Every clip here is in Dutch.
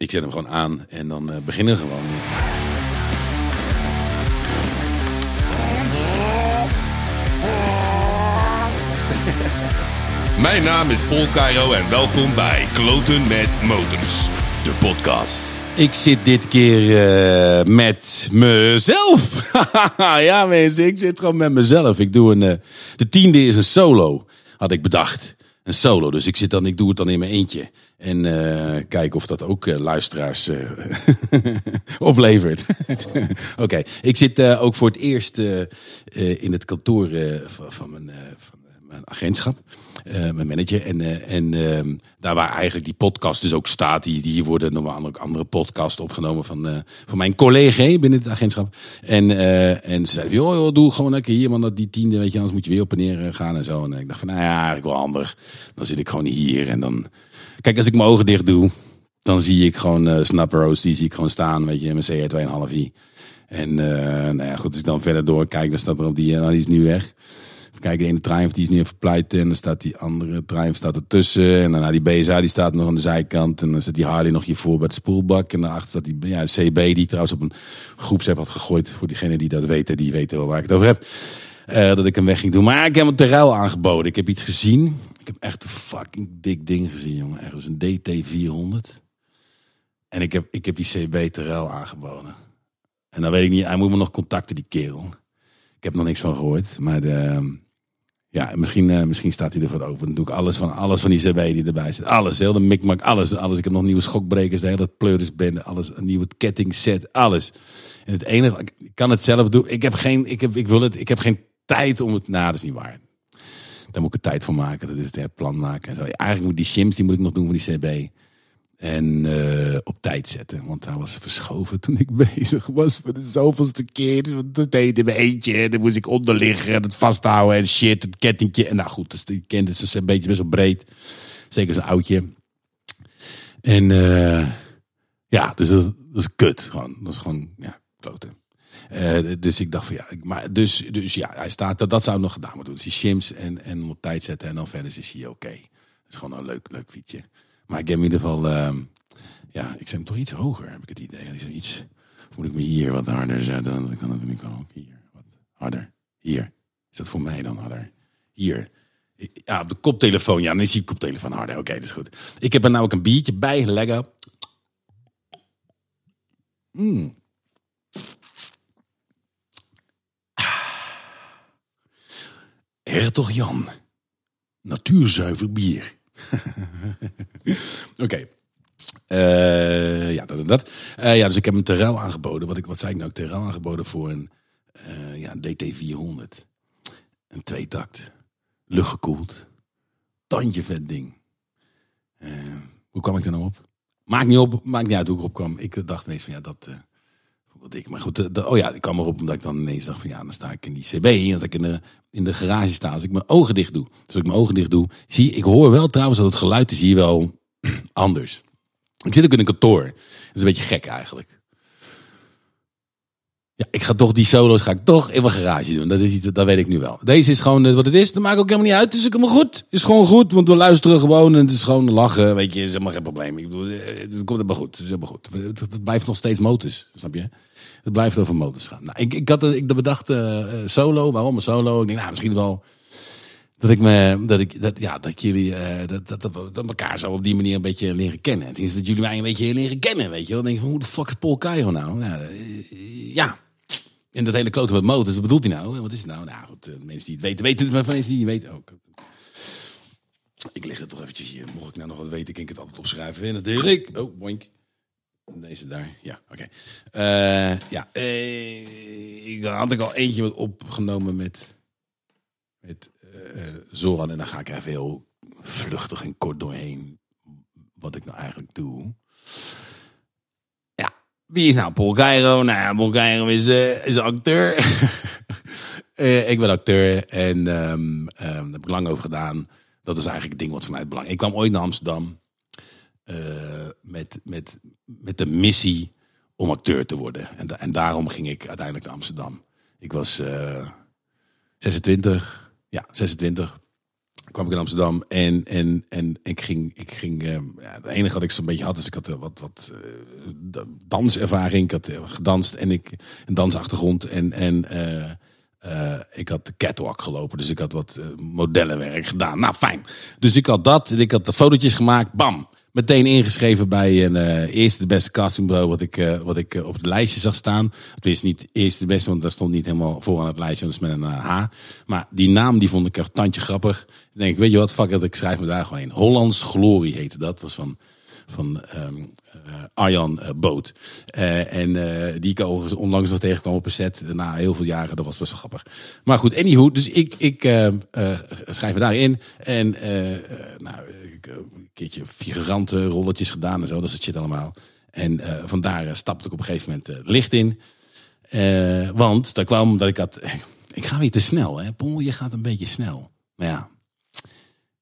Ik zet hem gewoon aan en dan uh, beginnen we gewoon. Mijn naam is Paul Cairo en welkom bij Kloten met Motors, de podcast. Ik zit dit keer uh, met mezelf. ja mensen, ik zit gewoon met mezelf. Ik doe een, uh, de tiende is een solo, had ik bedacht. Een solo, dus ik, zit dan, ik doe het dan in mijn eentje. En uh, kijken of dat ook luisteraars oplevert. Oké, ik zit ook voor het eerst in het kantoor van, van, mijn, van mijn agentschap. Uh, mijn manager. En, uh, en uh, daar waar eigenlijk die podcast dus ook staat. Die, die hier worden normaal ook andere podcasts opgenomen van, van mijn collega binnen het agentschap. En, en ze zeiden, joh, joh, doe gewoon lekker hier, man, dat die tiende, weet je, anders moet je weer op en neer gaan en zo. En ik dacht van, nou ja, eigenlijk wel handig. Dan zit ik gewoon hier en dan... Kijk, als ik mijn ogen dicht doe, dan zie ik gewoon uh, Snapper die zie ik gewoon staan, weet je, in mijn CR2,5i. En nou ja, goed, als ik dan verder doorkijk, dan staat er op die, nou, die is nu weg. Kijk, de ene Triumph die is nu even pleiten. En dan staat die andere Triumph staat ertussen. En daarna die BSA die staat nog aan de zijkant. En dan zit die Harley nog hiervoor bij de spoelbak. En daarachter staat die ja, CB die trouwens op een groepsapp had gegooid. Voor diegenen die dat weten, die weten wel waar ik het over heb. Dat ik hem weg ging doen. Maar ik heb hem terwijl aangeboden. Ik heb iets gezien. Ik heb echt een fucking dik ding gezien, jongen. Ergens een DT400. En ik heb, ik heb die CB terwijl aangeboden. En dan weet ik niet, hij moet me nog contacten, die kerel. Ik heb nog niks van gehoord. Maar de, ja, misschien, uh, misschien staat hij ervoor open. Dan doe ik alles van, alles van die CB die erbij zit. Alles, heel de mikmak, alles, alles. Ik heb nog nieuwe schokbrekers, de hele pleurisbende, alles. Een nieuwe kettingset, alles. En het enige, ik kan het zelf doen. Ik heb geen, ik heb, ik wil het, ik heb geen tijd om het, nou dat is niet waar. Daar moet ik er tijd voor maken. Dat is het plan maken en zo. Eigenlijk moet die shims, die moet ik nog doen van die CB. En uh, op tijd zetten. Want hij was verschoven toen ik bezig was voor de zoveelste keer. Dat deed in mijn eentje. Dan moest ik onderliggen en het vasthouden en shit. Het kettingje. En nou goed, dus je kent het. Ze een beetje best wel breed. Zeker zo'n oudje. En uh, ja, dus dat, dat, is kut. Gewoon. Dat is gewoon, ja, kloten. Uh, dus ik dacht van ja, maar dus, dus ja, hij staat, dat, dat zou nog gedaan moeten doen. Dus die shims en, en op tijd zetten en dan verder is hij oké. Dat is gewoon een leuk, leuk fietsje. Maar ik heb in ieder geval, uh, ja, ik zet hem toch iets hoger, heb ik het idee. Is iets, moet ik me hier wat harder zetten? Dan kan natuurlijk ook hier wat harder. Hier. Is dat voor mij dan harder? Hier. Ja, op de koptelefoon. Ja, dan is die koptelefoon harder. Oké, dat is goed. Ik heb er nou ook een biertje bij. Lekker. Mm. Hertog Jan. Natuurzuiver bier. Oké. Uh, ja, dat. dat. Uh, ja, dus ik heb hem terwijl aangeboden. Wat, ik, wat zei ik nou? Terwijl aangeboden voor een, uh, ja, een DT400. Een tweetakt. Luchtgekoeld. Tandje vet ding. hoe kwam ik er nou op? Maakt niet op. Maakt niet uit hoe ik op kwam. Ik dacht ineens van ja, dat... Wat ik, maar goed, oh ja, ik kwam erop omdat ik dan ineens dacht van ja, dan sta ik in die CB. Dat ik in de, in de garage sta. Als ik mijn ogen dicht doe. Dus als ik mijn ogen dicht doe, zie ik hoor wel trouwens dat het geluid is hier wel anders. Ik zit ook in een kantoor. Dat is een beetje gek eigenlijk. Ja, ik ga toch die solo's ga ik toch in mijn garage doen. Dat, is iets, dat weet ik nu wel. Deze is gewoon wat het is. Dat maakt ook helemaal niet uit. Het is helemaal goed. Is gewoon goed, want we luisteren gewoon en het is gewoon lachen. Weet je, is helemaal geen probleem. Ik bedoel, het komt helemaal goed. Het is helemaal goed. Het, blijft nog steeds motors, snap je? Het blijft over motors gaan. Nou, ik, ik had ik bedacht uh, solo. Waarom een solo? Ik denk, nou, misschien wel dat ik me, dat ik, dat, ja, dat jullie, dat, dat, dat, elkaar zo op die manier een beetje leren kennen. Het is dat jullie mij een beetje leren kennen, weet je wel. Dan denk ik van, hoe de fuck is Paul Cairo nou? Ja, ja. En dat hele klote met motors, wat bedoelt hij nou? Wat is het nou? Nou goed, mensen die het weten, weten het, maar mensen die het weten ook. Ik leg het toch eventjes hier. Mocht ik nou nog wat weten, kan ik het altijd opschrijven. En natuurlijk. Oh, boink. Deze daar. Ja, oké. Uh, ja, uh, ik had ik al eentje wat opgenomen met, met uh, Zoran. En dan ga ik even heel vluchtig en kort doorheen wat ik nou eigenlijk doe. Wie is nou Paul Cairo? Nou ja, Paul is, is acteur. ik ben acteur en um, daar heb ik lang over gedaan. Dat was eigenlijk het ding wat voor mij belang. Ik kwam ooit naar Amsterdam. Uh, met, met, met de missie om acteur te worden. En, en daarom ging ik uiteindelijk naar Amsterdam. Ik was uh, 26, ja, 26. Kwam ik in Amsterdam en, en, en ik ging, ik ging eh, ja, het enige wat ik zo'n beetje had, is ik had eh, wat, wat eh, da- danservaring. Ik had eh, gedanst en ik een dansachtergrond en, en ik had de catwalk gelopen. Dus ik had wat modellenwerk gedaan. Nou, fijn. Dus ik had dat ik had de fotootjes gemaakt. Bam! Meteen ingeschreven bij een eh, eerste de beste castingbureau wat ik, eh, wat ik eh, op het lijstje zag staan. Tenminste niet eerste de beste, want daar stond niet helemaal voor aan het lijstje. Dat is met een H. Maar die naam die vond ik echt tandje grappig. Ik denk, weet je wat, fuck it, ik schrijf me daar gewoon in. Hollands Glorie heette dat. was van, van eh, Arjan Boot. En die ik onlangs nog tegenkwam op een set. Na heel veel jaren, dat was best wel grappig. Maar goed, anywho, dus ik, ik schrijf me daarin. En nou, ik een keertje figurante rolletjes gedaan en zo. Dat het shit allemaal. En eh, vandaar eh, stapte ik op een gegeven moment eh, licht in. Want daar kwam dat ik had... Ik ga weer te snel, hè. Paul, je gaat een beetje snel. Maar ja,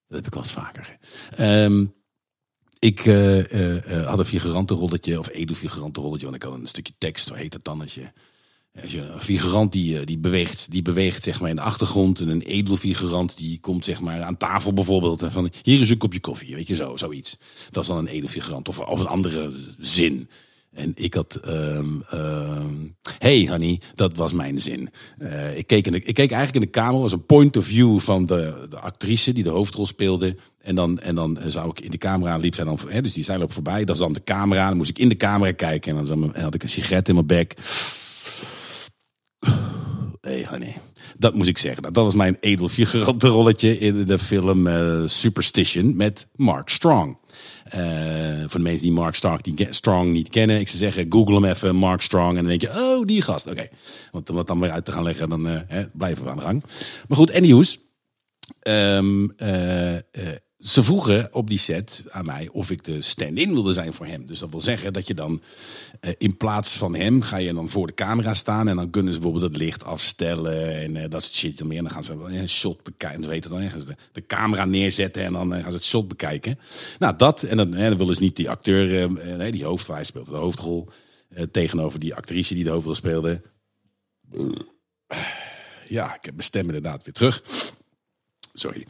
dat heb ik wel eens vaker. Ehm, ik had een figurantenrolletje, of edelfigurantenrolletje, want ik had een stukje tekst, hoe heet dat een figurant die, eh, die, beweegt, die beweegt zeg maar in de achtergrond en een edelfigurant die komt zeg maar aan tafel bijvoorbeeld en van hier is een kopje koffie, weet je zo, zoiets. Dat is dan een edelfigurant of, of een andere zin. En ik had, ehm hey honey, dat was mijn zin. Eh, ik, keek in de, ik keek eigenlijk in de kamer, was een point of view van de, de actrice die de hoofdrol speelde. En dan, en dan zou ik in de camera liep zij dan, hè, dus die zij loopt voorbij, dat is dan de camera. Dan moest ik in de camera kijken en dan had ik een sigaret in mijn bek. Honey. Dat moest ik zeggen. Nou, Dat was mijn edelfigurantenrolletje in de film eh, Superstition met Mark Strong. Eh, voor de mensen die Mark Strong, die Strong niet kennen, ik zou zeggen, google hem even, Mark Strong. En dan denk je, oh, die gast. Oké. Want om dat dan weer uit te gaan leggen, dan eh, hè, blijven we aan de gang. Maar goed, anyhows. Ehm, eh, eh, ze vroegen op die set aan mij of ik de stand-in wilde zijn voor hem. Dus dat wil zeggen dat je dan eh, in plaats van hem ga je dan voor de camera staan. En dan kunnen ze bijvoorbeeld het licht afstellen en eh, dat soort shit. En dan gaan ze wel een shot bekijken. Dan weten dan, ze de, de camera neerzetten en dan eh, gaan ze het shot bekijken. Nou, dat. En dan, dan willen ze niet die acteur, eh, eh, nee, die hoofd, hij speelde de hoofdrol. eh, tegenover die actrice die de hoofdrol speelde. Ja, ik heb mijn stem inderdaad weer terug. Sorry.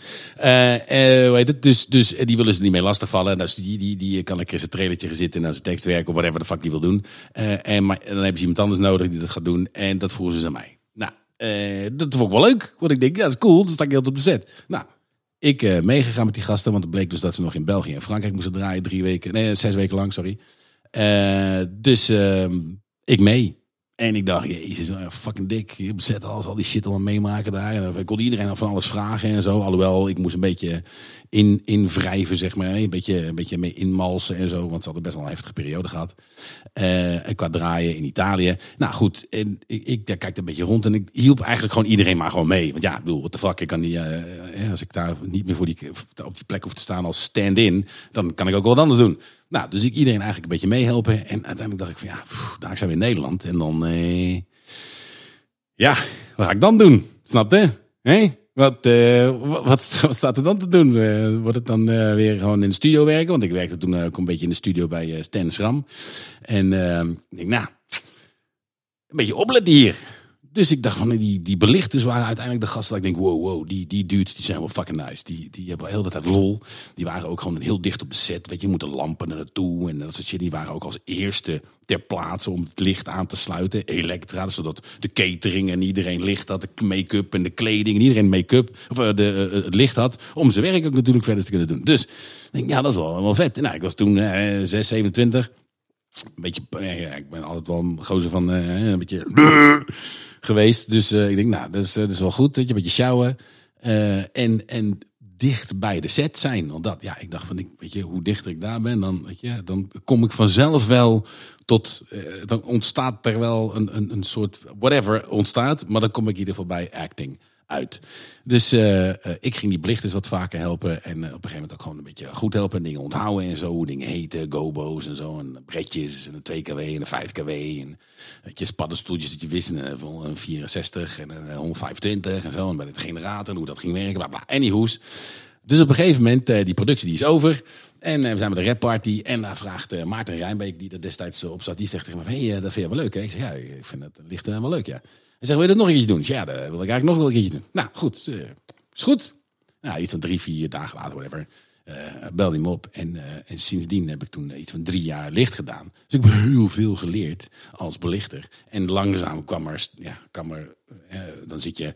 Heet het? Dus, dus eh, die willen ze niet mee lastigvallen. Dus die, die, die kan lekker zijn trailertje zitten en aan zijn tekst werken of whatever de fuck die wil doen. En, maar, en dan hebben ze iemand anders nodig die dat gaat doen. En dat vroegen ze aan mij. Nou, dat vond ik wel leuk. Want ik denk, ja, dat is cool. Dan sta ik heel op de set. Nou, ik meegegaan met die gasten. Want het bleek dus dat ze nog in België en Frankrijk moesten draaien. Drie weken, nee, zes weken lang, sorry. Dus ehm, ik mee. En ik dacht, jezus, nou, fucking dik. Je set alles, al die shit allemaal meemaken daar. En dan kon iedereen al van alles vragen en zo. Alhoewel, ik moest een beetje in, invrijven, zeg maar. Een beetje, een beetje mee inmalsen en zo. Want ze hadden best wel een heftige periode gehad. Eh, en qua draaien in Italië. Nou goed, en ik, ik daar kijkte een beetje rond. En ik hielp eigenlijk gewoon iedereen maar gewoon mee. Want ja, ik bedoel, wat de fuck. Ik kan die, eh, eh, als ik daar niet meer voor die, op die plek hoef te staan als stand-in. Dan kan ik ook wel wat anders doen. Nou, dus ik iedereen eigenlijk een beetje meehelpen. En uiteindelijk dacht ik van ja, daar zijn we in Nederland. En dan, eh, ja, wat ga ik dan doen? Snap je? Hé? Wat, eh, wat, staat er dan te doen? Eh, wordt het dan eh, weer gewoon in de studio werken? Want ik werkte toen ook een beetje in de studio bij Stan Schram. En eh, ik denk, nou, een beetje opletten hier. Dus ik dacht van, die, die belichters waren uiteindelijk de gasten. Dat ik denk, wow, wow, die, die dudes die zijn wel fucking nice. Die, die hebben heel de tijd lol. Die waren ook gewoon heel dicht op de set. Weet je, je moet de lampen naartoe en dat soort shit. Die waren ook als eerste ter plaatse om het licht aan te sluiten. Elektra, zodat de catering en iedereen licht had. De make-up en de kleding en iedereen make-up. Of eh, de, eh, het licht had. Om zijn werk ook natuurlijk verder te kunnen doen. Dus denk, ja, dat is wel, wel vet. Nou, ik was toen eh 6, 27 een beetje, eh, ja, ik ben altijd wel een gozer van een beetje geweest. Dus eh, ik denk, nou, dat is, eh, dat is wel goed. Dat je een beetje sjouwen. Eh, en, en dicht bij de set zijn. Want ja, ik dacht van, ik, weet je, hoe dichter ik daar ben, dan, weet je, dan kom ik vanzelf wel tot, dan ontstaat er wel een, een, een soort, whatever ontstaat. Maar dan kom ik in ieder geval bij acting uit. Dus eh, eh, ik ging die belichters wat vaker helpen. En eh, op een gegeven moment ook gewoon een beetje goed helpen. En dingen onthouden en zo. Dingen heten, gobo's en zo. En bretjes en een 2kw en een 5kw. En weet je, paddenstoeltjes dat je wist. En een, een 64 en een 125 en zo. En bij de generator, hoe dat ging werken. Bla bla. Dus op een gegeven moment, die productie die is over. En eh, we zijn met de rap party. En daar vraagt eh, Maarten Rijnbeek, die er destijds eh, op zat. Die zegt tegen me, hey, eh, dat vind je wel leuk hè? Ik zeg, ja, ik vind het licht wel leuk ja. Hij zegt, wil je dat nog een keertje doen? Ja, dat wil ik eigenlijk nog wel een keertje doen. Nou, goed. is goed. Ja, iets van drie, vier dagen later, whatever. eh belde me op. En, en sindsdien heb ik toen iets van drie jaar licht gedaan. Dus ik heb heel veel geleerd als belichter. En langzaam kwam er, ja, kwam er dan zit je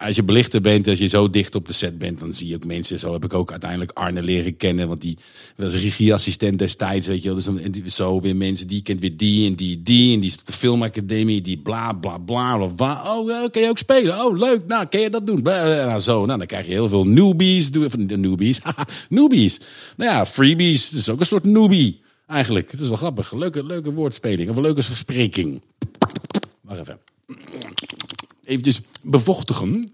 als je belichter bent, als je zo dicht op de set bent, dan zie je ook mensen. Zo heb ik ook uiteindelijk Arne leren kennen. Want die was regieassistent destijds, weet je wel. Dus dan, en zo weer mensen, die kent weer die en die, die. En die is de filmacademie, die bla, bla, bla. bla. Oh, ja, kan je ook spelen? Oh, leuk. Nou, kan je dat doen? Nou, zo. Nou, dan krijg je heel veel newbies. Doe even de newbies. Newbies. Nou ja, freebies. Dat is ook een soort newbie. Eigenlijk. Het is wel grappig. Leuke, leuke woordspeling. Of een leuke verspreking. Wacht even. Even bevochtigen.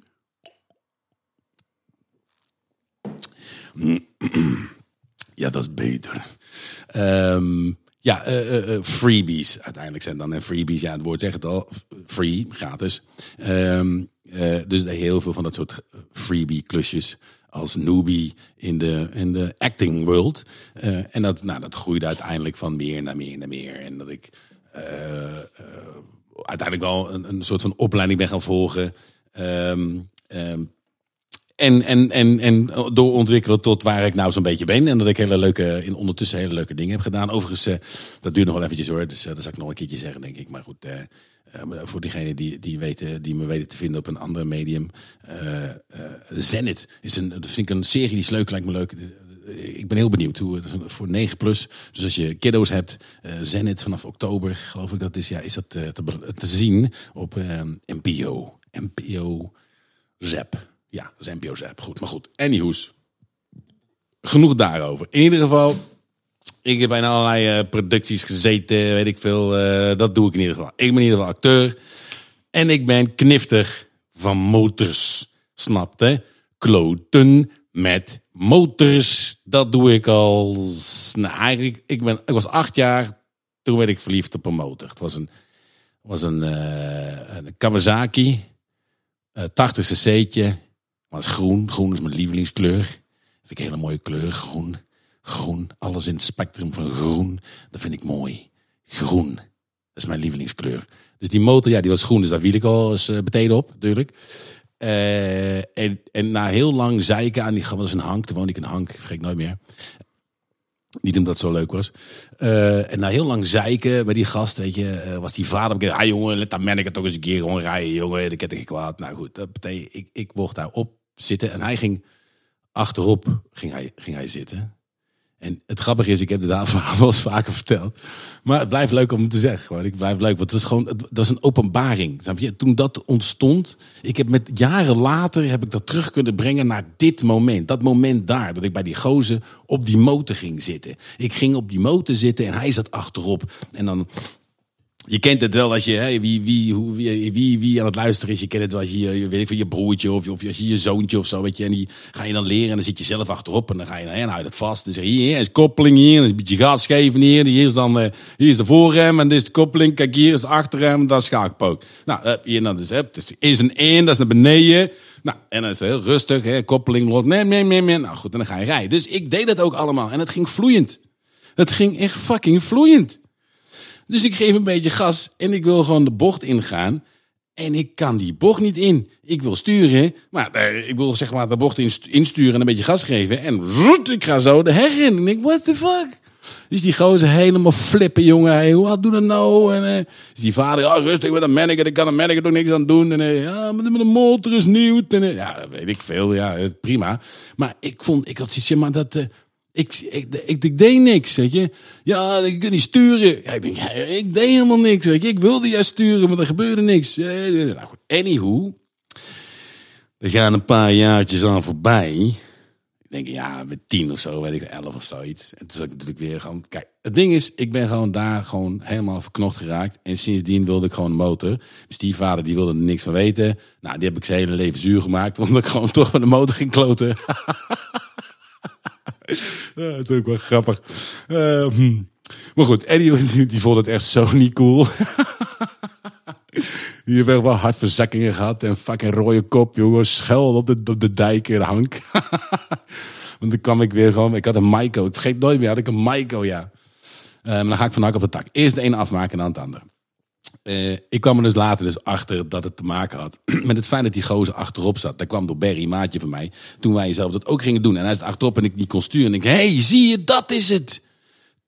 Ja, dat is beter. Ehm, ja, eh, eh, eh, freebies uiteindelijk zijn dan. En freebies, ja, het woord zegt het al. Free, gratis. Eh, dus heel veel van dat soort freebie klusjes als newbie in de, in de acting world. En dat, nou, dat groeide uiteindelijk van meer naar meer naar meer. En dat ik uiteindelijk wel een, soort van opleiding ben gaan volgen. Ehm, en, en, en, en doorontwikkelen tot waar ik nou zo'n beetje ben. En dat ik hele leuke, in ondertussen hele leuke dingen heb gedaan. Overigens, eh, dat duurt nog wel eventjes hoor. Dus eh, dat zal ik nog een keertje zeggen, denk ik. Maar goed, eh, voor diegenen die, die, weten, die me weten te vinden op een andere medium. Zenit is een, dat vind ik een serie die is leuk, lijkt me leuk. Eh, Ik ben heel benieuwd hoe het voor 9 plus. Dus als je kiddo's hebt, eh Zenit vanaf oktober, geloof ik dat is, ja, is dat eh, te, te zien op NPO. NPO Zap. Ja, dat is Zap. Goed, maar goed. Anyhoes. Genoeg daarover. In ieder geval, ik heb in allerlei producties gezeten, weet ik veel. dat doe ik in ieder geval. Ik ben in ieder geval acteur. En ik ben kniftig van motors. Snapte? Kloten met motors. Dat doe ik al. Nou, eigenlijk, ik, ben, ik was acht jaar. Toen werd ik verliefd op een motor. Het was een, was een, eh, een Kawasaki. eh 80 cc'tje. Was groen. Groen is mijn lievelingskleur. Vind ik een hele mooie kleur. Groen. Groen. Alles in het spectrum van groen. Dat vind ik mooi. Groen. Dat is mijn lievelingskleur. Dus die motor, ja, die was groen. Dus daar viel ik al eens uh, meteen op, natuurlijk. Eh, en, en na heel lang zeiken aan die... Dat was een hank. Toen woonde ik in Hank. Vergeet nooit meer. Niet omdat het zo leuk was. Eh, en na heel lang zeiken bij die gast, weet je, eh, was die vader bekend. Ah jongen, let dat manneke toch eens een keer gewoon rijden, jongen. Dat ketting kwaad. Nou goed, dat ik, ik mocht daar op zitten. En hij ging achterop ging hij, ging hij zitten. En het grappige is, ik heb het verhaal wel eens vaker verteld. Maar het blijft leuk om het te zeggen. Gewoon. Ik blijf leuk, want het is gewoon, dat is een openbaring. Je? Toen dat ontstond, ik heb met jaren later heb ik dat terug kunnen brengen naar dit moment. Dat moment daar, dat ik bij die gozer op die motor ging zitten. Ik ging op die motor zitten en hij zat achterop. En dan je kent het wel als je, hè, wie, wie, hoe, wie, wie, wie aan het luisteren is. Je kent het wel als je, je weet ik, van je broertje of, of als je je zoontje of zo, weet je. En die ga je dan leren en dan zit je zelf achterop en dan ga je, nou, dan hou je dat vast. Dan zeg je, hier is koppeling hier, en is een beetje gas geven hier. Hier is dan, eh, hier is de voorrem en dit is de koppeling. Kijk, hier is de achterrem en dat is schaakpook. Nou, eh, hier dan dus, hè, het is, een 1, dat is naar beneden. Nou, en dan is het heel rustig, hè, koppeling los, nee, nee, nee, nee. Nou goed, en dan ga je rijden. Dus ik deed dat ook allemaal en het ging vloeiend. Het ging echt fucking vloeiend. Dus ik geef een beetje gas en ik wil gewoon de bocht ingaan. En ik kan die bocht niet in. Ik wil sturen, maar eh, ik wil zeg maar de bocht inst- insturen en een beetje gas geven. En zoet, ik ga zo de heg in. En ik what the fuck? Dus die gozer helemaal flippen, jongen. Hey, wat doe dat nou? En eh, dus die vader, ja, rustig met een manager. Ik kan een manager toch niks aan doen. En eh, ja, maar de motor is nieuw. En, eh, ja, weet ik veel. Ja, prima. Maar ik vond, ik had zoiets, maar dat... ik, ik, ik, deed niks, weet je. Ja, ik kan niet sturen. Ja, ik ik deed helemaal niks, weet je. Ik wilde juist sturen, maar er gebeurde niks. Ja. Nou goed, anywho. Er gaan een paar jaartjes aan voorbij. Ik denk, ja, met tien of zo, weet ik, elf of zoiets. En toen zat ik natuurlijk weer gewoon... Kijk, het ding is, ik ben gewoon daar gewoon helemaal verknocht geraakt. En sindsdien wilde ik gewoon een motor. Dus die wilde er niks van weten. Nou, die heb ik zijn hele leven zuur gemaakt. Omdat ik gewoon toch met de motor ging kloten. Dat is ook wel grappig. Eh, hm. maar goed, Eddie die, vond het echt zo niet cool. Die heeft echt wel hartverzakkingen gehad en fucking rode kop, jongen. Schel op de, de dijk in hank. Want dan kwam ik weer gewoon, ik had een Maiko. Ik vergeet nooit meer, had ik een Maiko, ja. Eh, maar dan ga ik van op de tak. Eerst de ene afmaken en dan het andere. Eh, ik kwam er dus later dus achter dat het te maken had met het feit dat die gozer achterop zat. Dat kwam door Barry, maatje van mij. Toen wij zelf dat ook gingen doen. En hij zat achterop en ik niet kon sturen. En ik, hey, zie je, dat is het.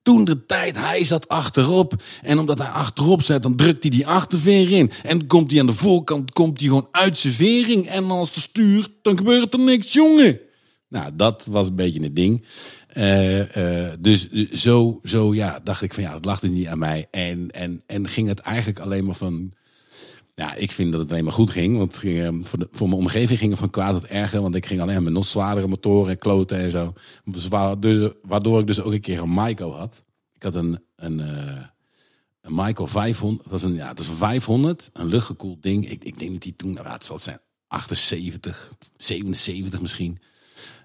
Toen de tijd, hij zat achterop. En omdat hij achterop zat, dan drukt hij die achterveer in. En komt hij aan de voorkant, komt hij gewoon uit zijn vering. En als de stuurt, dan gebeurt er niks, jongen. Nou, dat was een beetje het ding. Uh, uh, dus zo, zo ja, dacht ik van ja, het lag dus niet aan mij. En, en, en ging het eigenlijk alleen maar van. Ja, ik vind dat het alleen maar goed ging. Want ging, ehm, voor, voor mijn omgeving ging het van kwaad tot erger. Want ik ging alleen met nog zwaardere motoren en kloten en zo. Dus, dus, waardoor ik dus ook een keer een Maiko had. Ik had een, een, uh, een Maiko 500. Dat was een, ja, dat is een 500. Een luchtgekoeld ding. Ik, ik denk dat die toen, nou, het zal zijn 78, 77 misschien.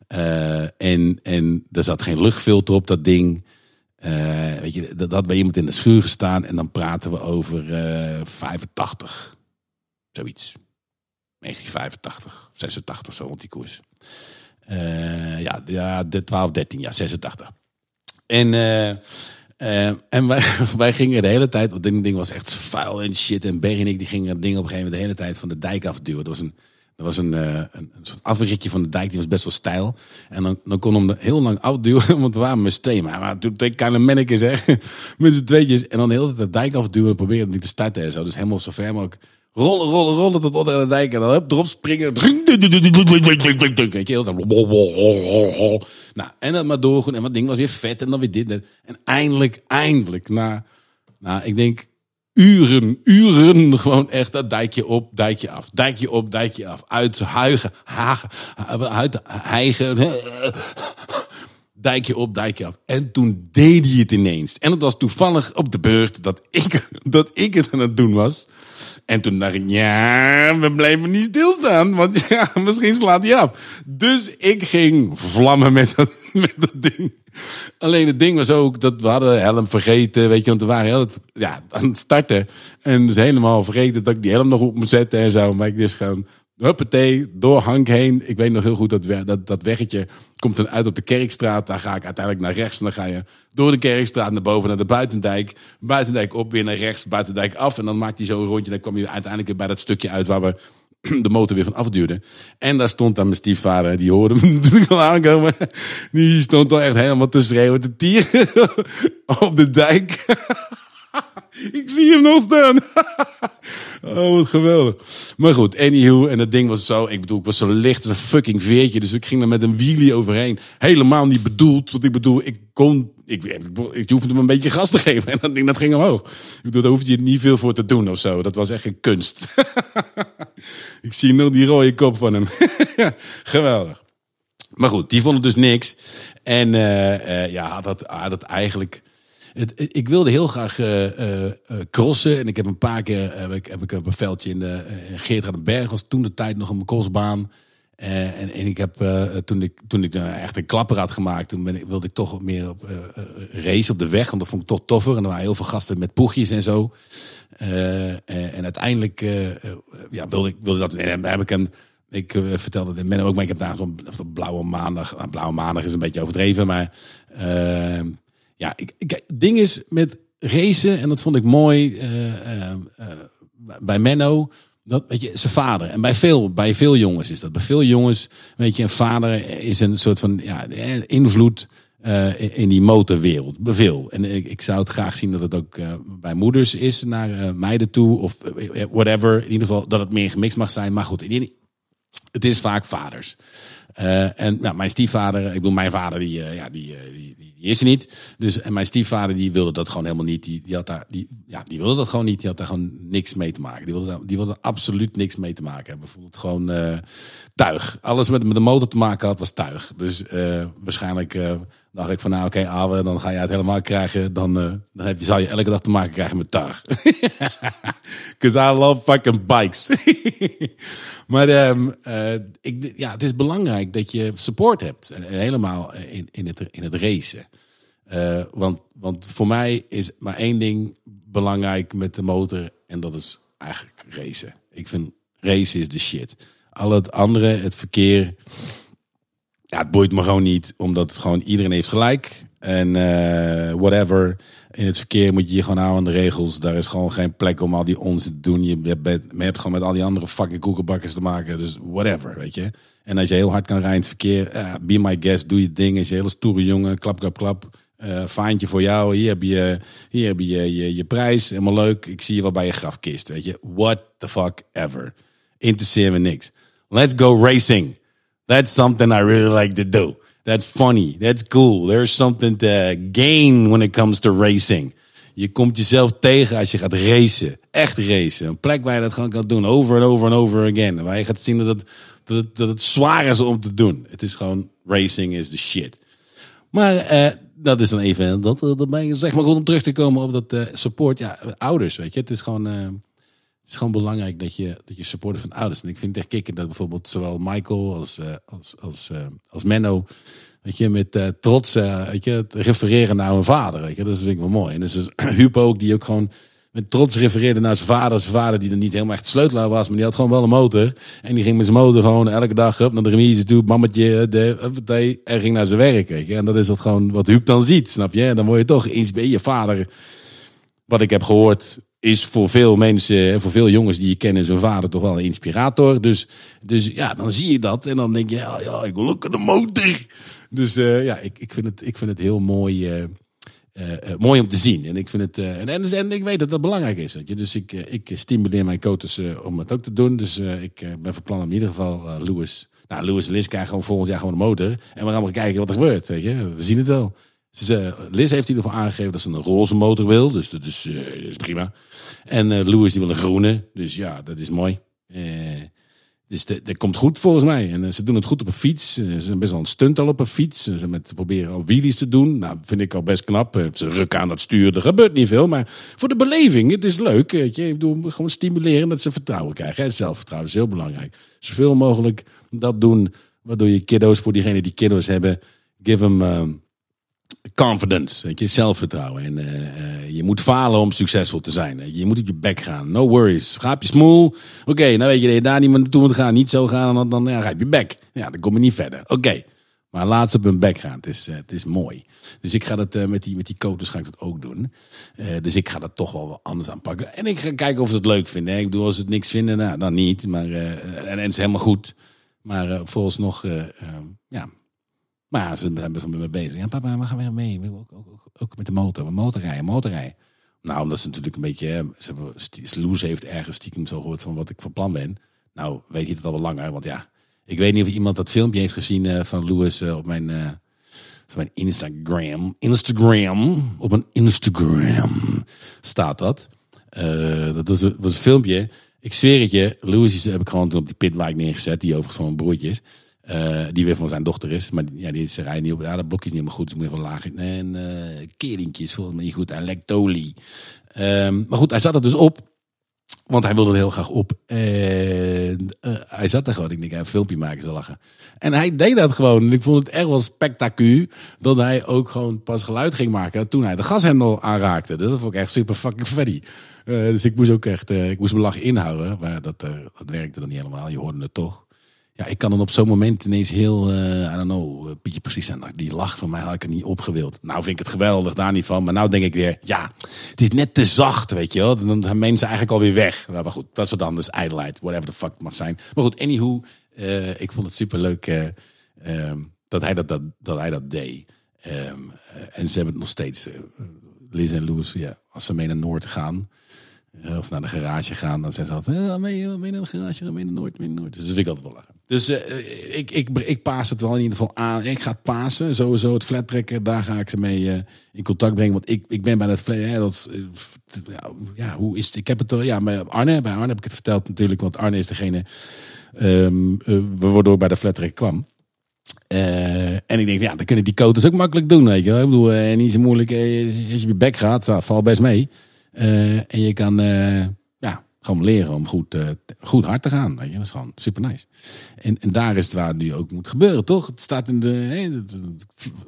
Uh, en, en er zat geen luchtfilter op dat ding. Uh, weet je, dat, dat bij iemand in de schuur gestaan. En dan praten we over uh, 85. Zoiets. 1985, 86, zo rond die koers. Ja, ja, de 12, 13, ja, 86. En, en wij, wij gingen de hele tijd, want dit ding was echt vuil en shit. En Berg en ik die gingen het ding op een gegeven moment de hele tijd van de dijk afduwen. Dat was een er was een, uh, een, soort afritje van de dijk, die was best wel steil. En dan, dan kon hem heel lang afduwen, want we waren met steen. Maar toen ik kleine mannetjes, hè, met z'n tweetjes. En dan de hele tijd de dijk afduwen en proberen niet te starten en zo. Dus helemaal zo ver mogelijk rollen, rollen, rollen tot onder de dijk. En dan hup, erop springen. Weet je, Nou, en dan maar doorgaan. En wat ding was weer vet en dan weer dit. En eindelijk, eindelijk, na, nou, ik denk uren, uren gewoon echt dat dijkje op, dijkje af. Dijkje op, dijkje af. Uit huigen, hagen, uit hijgen. Dijkje op, dijkje af. En toen deed hij het ineens. En het was toevallig op de beurt dat ik, dat ik het aan het doen was. En toen dacht ik, ja, we blijven niet stilstaan. Want ja, misschien slaat hij af. Dus ik ging vlammen met dat, met dat ding. Alleen het ding was ook dat we hadden helm vergeten, weet je, want we waren heel, ja, aan het starten. En dus helemaal vergeten dat ik die helm nog op moet zetten en zo. Maar ik dus gewoon, huppatee, door Hank heen. Ik weet nog heel goed dat, dat, dat weggetje komt dan uit op de Kerkstraat. Daar ga ik uiteindelijk naar rechts en dan ga je door de Kerkstraat naar boven naar de Buitendijk. Buitendijk op, weer naar rechts, Buitendijk af. En dan maakt hij zo een rondje. Dan kwam je uiteindelijk bij dat stukje uit waar we de motor weer van afduwde. En daar stond dan mijn stiefvader, die hoorde hem natuurlijk al aankomen. Die stond dan echt helemaal te schreeuwen, te tieren op de dijk. Ik zie hem nog staan. Oh, wat geweldig. Maar goed, anywho, en dat ding was zo, ik bedoel, ik was zo licht als een fucking veertje. Dus ik ging er met een wheelie overheen. Helemaal niet bedoeld, want ik bedoel, ik kon, ik, ik, hoefde hem een beetje gas te geven. En dat ding, dat ging omhoog. Ik bedoel, daar hoefde je niet veel voor te doen of zo. Dat was echt een kunst. ik zie nog die rode kop van hem. Geweldig. Maar goed, die vonden dus niks. En uh, uh, ja, had dat, had dat eigenlijk het, ik wilde heel graag uh, crossen. En ik heb een paar keer heb ik, heb ik een veldje in de uh, Geertruidenberg. was toen de tijd nog een crossbaan. En, en ik heb toen ik, toen ik echt een klapper had gemaakt, toen wilde ik toch meer op race op de weg. Want dat vond ik toch toffer. En er waren heel veel gasten met poegjes en zo. en uiteindelijk ja, wilde ik wilde dat. En heb ik een. Ik vertelde het in Menno ook, maar ik heb daar zo'n blauwe maandag. Nou, blauwe maandag is een beetje overdreven, maar ja, ik, ding is met racen, en dat vond ik mooi bij Menno. Dat weet je, zijn vader. En bij veel, bij veel jongens is dat. Bij veel jongens, weet je, een vader is een soort van ja, invloed uh, in die motorwereld. Bij veel. En ik, ik zou het graag zien dat het ook uh, bij moeders is naar uh, meiden toe. Of whatever. In ieder geval dat het meer gemixt mag zijn. Maar goed, het is vaak vaders. En nou, mijn stiefvader, ik bedoel, mijn vader, die, ja, die, die, is er niet. Dus, en mijn stiefvader, die wilde dat gewoon helemaal niet. Die, die, had daar, die, ja, die wilde dat gewoon niet. Die had daar gewoon niks mee te maken. Die wilde, die wilde absoluut niks mee te maken hebben. Bijvoorbeeld gewoon uh, tuig. Alles met, met de motor te maken had, was tuig. Dus waarschijnlijk dacht ik van, nou oké, Awe, dan ga je het helemaal krijgen. Dan, dan heb je, zou je elke dag te maken krijgen met tuig. Because I love fucking bikes. Maar um, uh, ik, ja, het is belangrijk dat je support hebt. Helemaal in, in, het, in het racen. Uh, want, want voor mij is maar één ding belangrijk met de motor. En dat is eigenlijk racen. Ik vind racen is de shit. Al het andere, het verkeer. Ja, het boeit me gewoon niet. Omdat het gewoon iedereen heeft gelijk. En eh, whatever. In het verkeer moet je je gewoon houden aan de regels. Daar is gewoon geen plek om al die onzin te doen. Je hebt, gewoon met al die andere fucking koekenbakkers te maken. Dus whatever, weet je. En als je heel hard kan rijden in het verkeer, eh, be my guest, doe je ding. Als je hele stoere jongen, klap, klap, klap. Uh, voor jou. Hier heb je, hier heb je, je je prijs. Helemaal leuk. Ik zie je wel bij je grafkist. Weet je. What the fuck ever. Interesseer me niks. Let's go racing. That's something I really like to do. That's funny. That's cool. There's something to gain when it comes to racing. Je komt jezelf tegen als je gaat racen. Echt racen. Een plek waar je dat gewoon kan doen. Over en over en over again. Waar je gaat zien dat het, dat het, dat het zwaar is om te doen. Het is gewoon, racing is the shit. Maar uh, dat is dan even, dat, dat ben je, zeg maar goed om terug te komen op dat uh, support. Ja, ouders, weet je. Het is gewoon... Uh, het is gewoon belangrijk dat je, dat je supporter van ouders. En ik vind het echt kicken dat bijvoorbeeld zowel Michael als, uh, als, als, uh, als Menno, weet je, met uh, trots, weet je, refereren naar hun vader. Weet je, dat vind ik wel mooi. En dus is Hupo ook, die ook gewoon met trots refereerde naar zijn vader. Zijn vader die er niet helemaal echt sleutelaar was, maar die had gewoon wel een motor. En die ging met zijn motor gewoon elke dag op naar de remise toe, mammetje, de, en ging naar zijn werk. Weet je. En dat is wat gewoon wat Huub dan ziet, snap je? En dan word je toch eens bij je vader. Wat ik heb gehoord, is voor veel mensen, voor veel jongens die je kennen, zijn vader toch wel een inspirator. Dus, dus ja, dan zie je dat en dan denk je, ja, ik wil ook een motor. Dus uh, ja, ik, ik, vind het, ik vind het heel mooi, uh, uh, mooi om te zien. En ik vind het, en, en, en, ik weet dat dat belangrijk is. Weet je? Dus ik, ik stimuleer mijn coaches om het ook te doen. Dus ik ben van plan om in ieder geval Lewis, nou, Lewis en gewoon volgend jaar gewoon een motor. En we gaan maar kijken wat er gebeurt. Weet je? We zien het wel. Uh, Liz heeft in ieder geval aangegeven dat ze een roze motor wil. Dus dat is, dat is prima. En uh, Louis die wil een groene. Dus ja, dat is mooi. dus dat komt goed volgens mij. En ze doen het goed op een fiets. ze zijn best wel een stunt al op een fiets. Ze met proberen al wheelies te doen. Nou, vind ik al best knap. ze rukken aan dat stuur. Er gebeurt niet veel. Maar voor de beleving, het is leuk. Weet je. Ik bedoel, gewoon stimuleren dat ze vertrouwen krijgen. En zelfvertrouwen is heel belangrijk. Zoveel mogelijk dat doen. Waardoor je kiddo's, voor diegenen die kiddo's hebben, give them confidence, weet je, zelfvertrouwen. En uh, je moet falen om succesvol te zijn. Je moet op je bek gaan. No worries. Op je smoel. Oké, nou weet je dat je daar niet naartoe moet gaan. Niet zo gaan, dan, dan ja, ga je je bek. Ja, dan kom je niet verder. Oké. Maar laat ze op hun bek gaan. Het is, uh, het is mooi. Dus ik ga dat met die, met die coaches ga ik dat ook doen. dus ik ga dat toch wel anders aanpakken. En ik ga kijken of ze het leuk vinden. Ik bedoel, als ze het niks vinden, nou, dan niet. Maar, en, en het is helemaal goed. Maar volgens nog, ja, maar ze zijn best wel met me bezig. Ja, papa, we gaan weer mee. We ook, ook, ook, met de motor. Motorrijden, motorrijden. Nou, omdat ze natuurlijk een beetje... Ze hebben, heeft ergens stiekem zo gehoord van wat ik van plan ben. Nou, weet je het al wel langer. Want ja, ik weet niet of iemand dat filmpje heeft gezien uh, van Louis uh, op mijn... Uh, mijn Instagram. Instagram. Op een Instagram staat dat. dat was, was een filmpje. Ik zweer het je. Louis heb ik gewoon toen op die pitbike neergezet. Die overigens van mijn broertje is. Uh, die weer van zijn dochter is. Maar ja, die is rijden niet op. Ja, dat blokje is niet helemaal goed. Dus moet even laag. En uh, keringjes volgens mij niet goed. Electoli. Um, maar goed, hij zat er dus op. Want hij wilde heel graag op. En uh, hij zat er gewoon. Ik denk, een filmpje maken, ze lachen. En hij deed dat gewoon. En ik vond het echt wel spectaculair. Dat hij ook gewoon pas geluid ging maken. Toen hij de gashendel aanraakte. Dat vond ik echt super fucking funny. Dus ik moest ook echt, ik moest mijn lach inhouden. Maar dat, dat werkte dan niet helemaal. Je hoorde het toch. Ja, ik kan dan op zo'n moment ineens heel, uh, I don't know, uh, Pietje precies zijn. Die lach van mij had ik er niet opgewild. Nou vind ik het geweldig, daar niet van. Maar nou denk ik weer, ja, het is net te zacht, weet je wel. Dan zijn mensen eigenlijk alweer weg. Maar goed, dat is wat anders, ijdelheid, whatever the fuck mag zijn. Maar goed, anyhow, uh, ik vond het super leuk um, dat, hij dat, dat, dat hij dat deed. Um, en ze hebben het nog steeds, Liz en Louis, ja, als ze mee naar Noord gaan of naar de garage gaan, dan zeggen ze altijd, ja, mee, mee naar de garage, mee naar Noord, mee naar Noord. Dus dat vind ik altijd wel lachen. Dus uh, ik, ik, ik paas het wel in ieder geval aan. Ik ga het pasen, sowieso het flat trekken, daar ga ik ze mee uh, in contact brengen. Want ik, ik ben bij dat flat, hè, dat, uh, ja, hoe is het? Ik heb het, ja, bij Arne, bij Arne heb ik het verteld natuurlijk, want Arne is degene, um, waardoor bij de flat trekken kwam. Uh, en ik denk, ja, dan kunnen die coaches ook makkelijk doen, weet je. Ik bedoel, uh, niet zo moeilijk, uh, als je op je bek gaat, nou, val best mee. Uh, en je kan uh, ja, gewoon leren om goed, uh, goed hard te gaan. Weet je? Dat is gewoon super nice. En, en daar is het waar het nu ook moet gebeuren, toch? Het staat in de. Hey,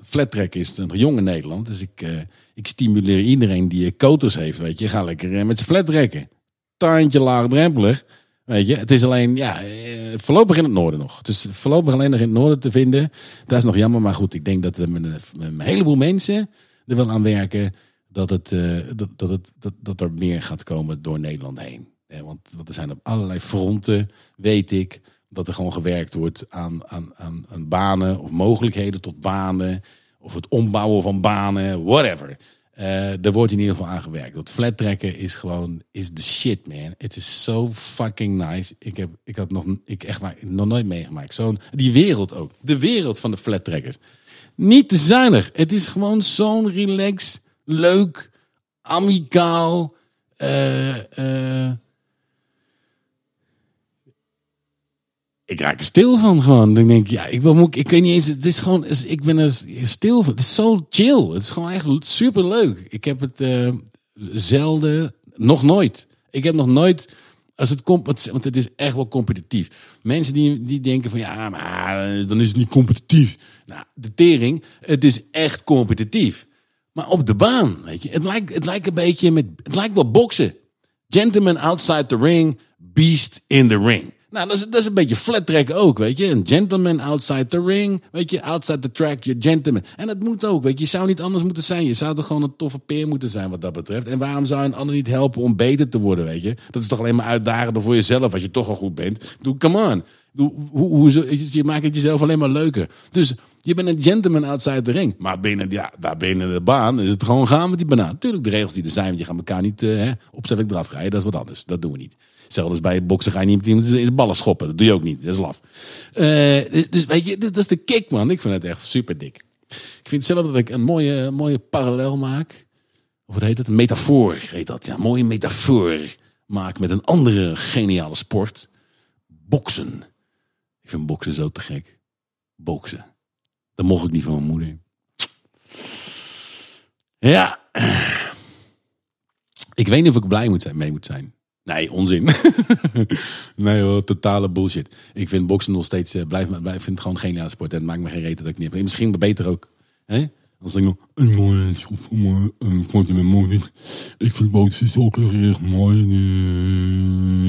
flat track is een jonge Nederland. Dus ik, ik stimuleer iedereen die coaters heeft. Weet je, ga lekker met zijn flat trekken. Tandje laagdrempelig. Weet je, het is alleen, ja, eh, voorlopig in het noorden nog. Is voorlopig alleen nog in het noorden te vinden. Dat is nog jammer, maar goed, ik denk dat we met een heleboel mensen er wel aan werken dat, het, eh, dat, dat, het, dat, dat er meer gaat komen door Nederland heen. Eh, want, want er zijn op allerlei fronten, weet ik, dat er gewoon gewerkt wordt aan, aan, aan, banen of mogelijkheden tot banen. Of het ombouwen van banen, whatever. Eh er wordt in ieder geval aan gewerkt. Dat flat trekken is gewoon is de shit, man. Het is zo fucking nice. Ik heb, ik had nog, ik echt waar, nog nooit meegemaakt. Zo'n die wereld ook, de wereld van de flat trekkers. Niet te zuinig. Het is gewoon zo'n relax, leuk, amicaal. eh eh ik raak er stil van gewoon. Dan denk ik, ja, ik, wil, ik weet niet eens. Het is gewoon, ik ben er stil van. Het is zo chill. Het is gewoon echt super leuk. Ik heb het eh, zelden, nog nooit. Ik heb nog nooit, als het komt, want het is echt wel competitief. Mensen die, die denken van ja, maar dan is het niet competitief. Nou, de tering, het is echt competitief. Maar op de baan, weet je, het lijkt, het lijkt een beetje met, het lijkt wel boksen. Gentleman outside the ring, beast in the ring. Nou, dat is, dat is een beetje flat track ook, weet je. Een gentleman outside the ring, weet je. Outside the track, je gentleman. En dat moet ook, weet je. Je zou niet anders moeten zijn. Je zou toch gewoon een toffe peer moeten zijn wat dat betreft. En waarom zou een ander niet helpen om beter te worden, weet je. Dat is toch alleen maar uitdagender voor jezelf als je toch al goed bent. Doe, come on. Doe, hoe, hoe, je maakt het jezelf alleen maar leuker. Dus je bent een gentleman outside the ring. Maar binnen, ja, daar binnen de baan is het gewoon gaan met die banaan. Natuurlijk de regels die er zijn, want je gaat elkaar niet hè, opzettelijk eraf rijden. Dat is wat anders. Dat doen we niet. Zelfs bij boksen ga je niet met iemand ballen schoppen. Dat doe je ook niet. Dat is laf. Uh, dus weet je, dat is de kick, man. Ik vind het echt super dik. Ik vind zelf dat ik een mooie, mooie parallel maak. Of wat heet het? Een metafoor heet dat. Ja, een mooie metafoor maak met een andere geniale sport. Boksen. Ik vind boksen zo te gek. Boksen. Dat mocht ik niet van mijn moeder. Ja. Ik weet niet of ik blij moet zijn, mee moet zijn. Nee, onzin. nee hoor, totale bullshit. Ik vind boksen nog steeds, uh, blijf, blijf, vind het gewoon geen sport. En het maakt me geen reden dat ik niet heb. Misschien beter ook. Hè? Als ik nog een mooie voor me, een met. Ik vind boksen zo erg mooi.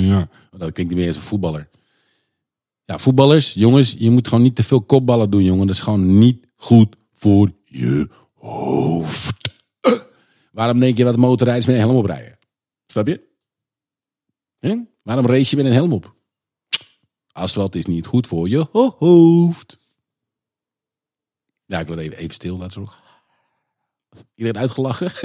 Ja. Dat klinkt niet meer als een voetballer. Ja, voetballers, jongens, je moet gewoon niet te veel kopballen doen, jongen. Dat is gewoon niet goed voor je hoofd. Waarom denk je wat motorrijders met een helm oprijden? Snap je? Waarom race je met een helm op? Asfalt is niet goed voor je hoofd. Ja, ik word even, even stil, laat zo. Iedereen uitgelachen?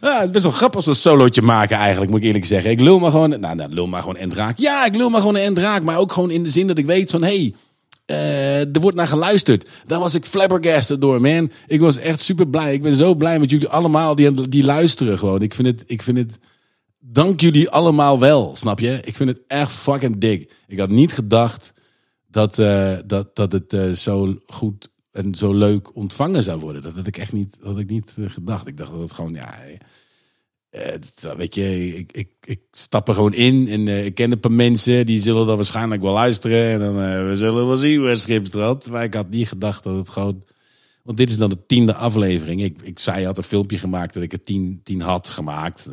Het is best wel grappig als we solootje maken eigenlijk, moet ik eerlijk zeggen. Ik lul maar gewoon, nou, nou lul maar gewoon en draak. Ja, ik lul maar gewoon en draak, maar ook gewoon in de zin dat ik weet van, hey, uh, er wordt naar geluisterd. Daar was ik flabbergasted door, man. Ik was echt super blij. Ik ben zo blij met jullie allemaal die, die luisteren gewoon. Ik vind het, ik vind het, dank jullie allemaal wel, snap je? Ik vind het echt fucking dik. Ik had niet gedacht dat, uh, dat, dat het uh, zo goed en zo leuk ontvangen zou worden. Dat had ik echt niet, had ik niet gedacht. Ik dacht dat het gewoon, ja, uh, weet je, ik, ik, ik stap er gewoon in en ik ken een paar mensen die zullen dan waarschijnlijk wel luisteren en dan uh, we zullen wel zien waar Schipstrand. Maar ik had niet gedacht dat het gewoon, want dit is dan de tiende aflevering. Ik, ik zei, had een filmpje gemaakt dat ik er tien, tien had gemaakt.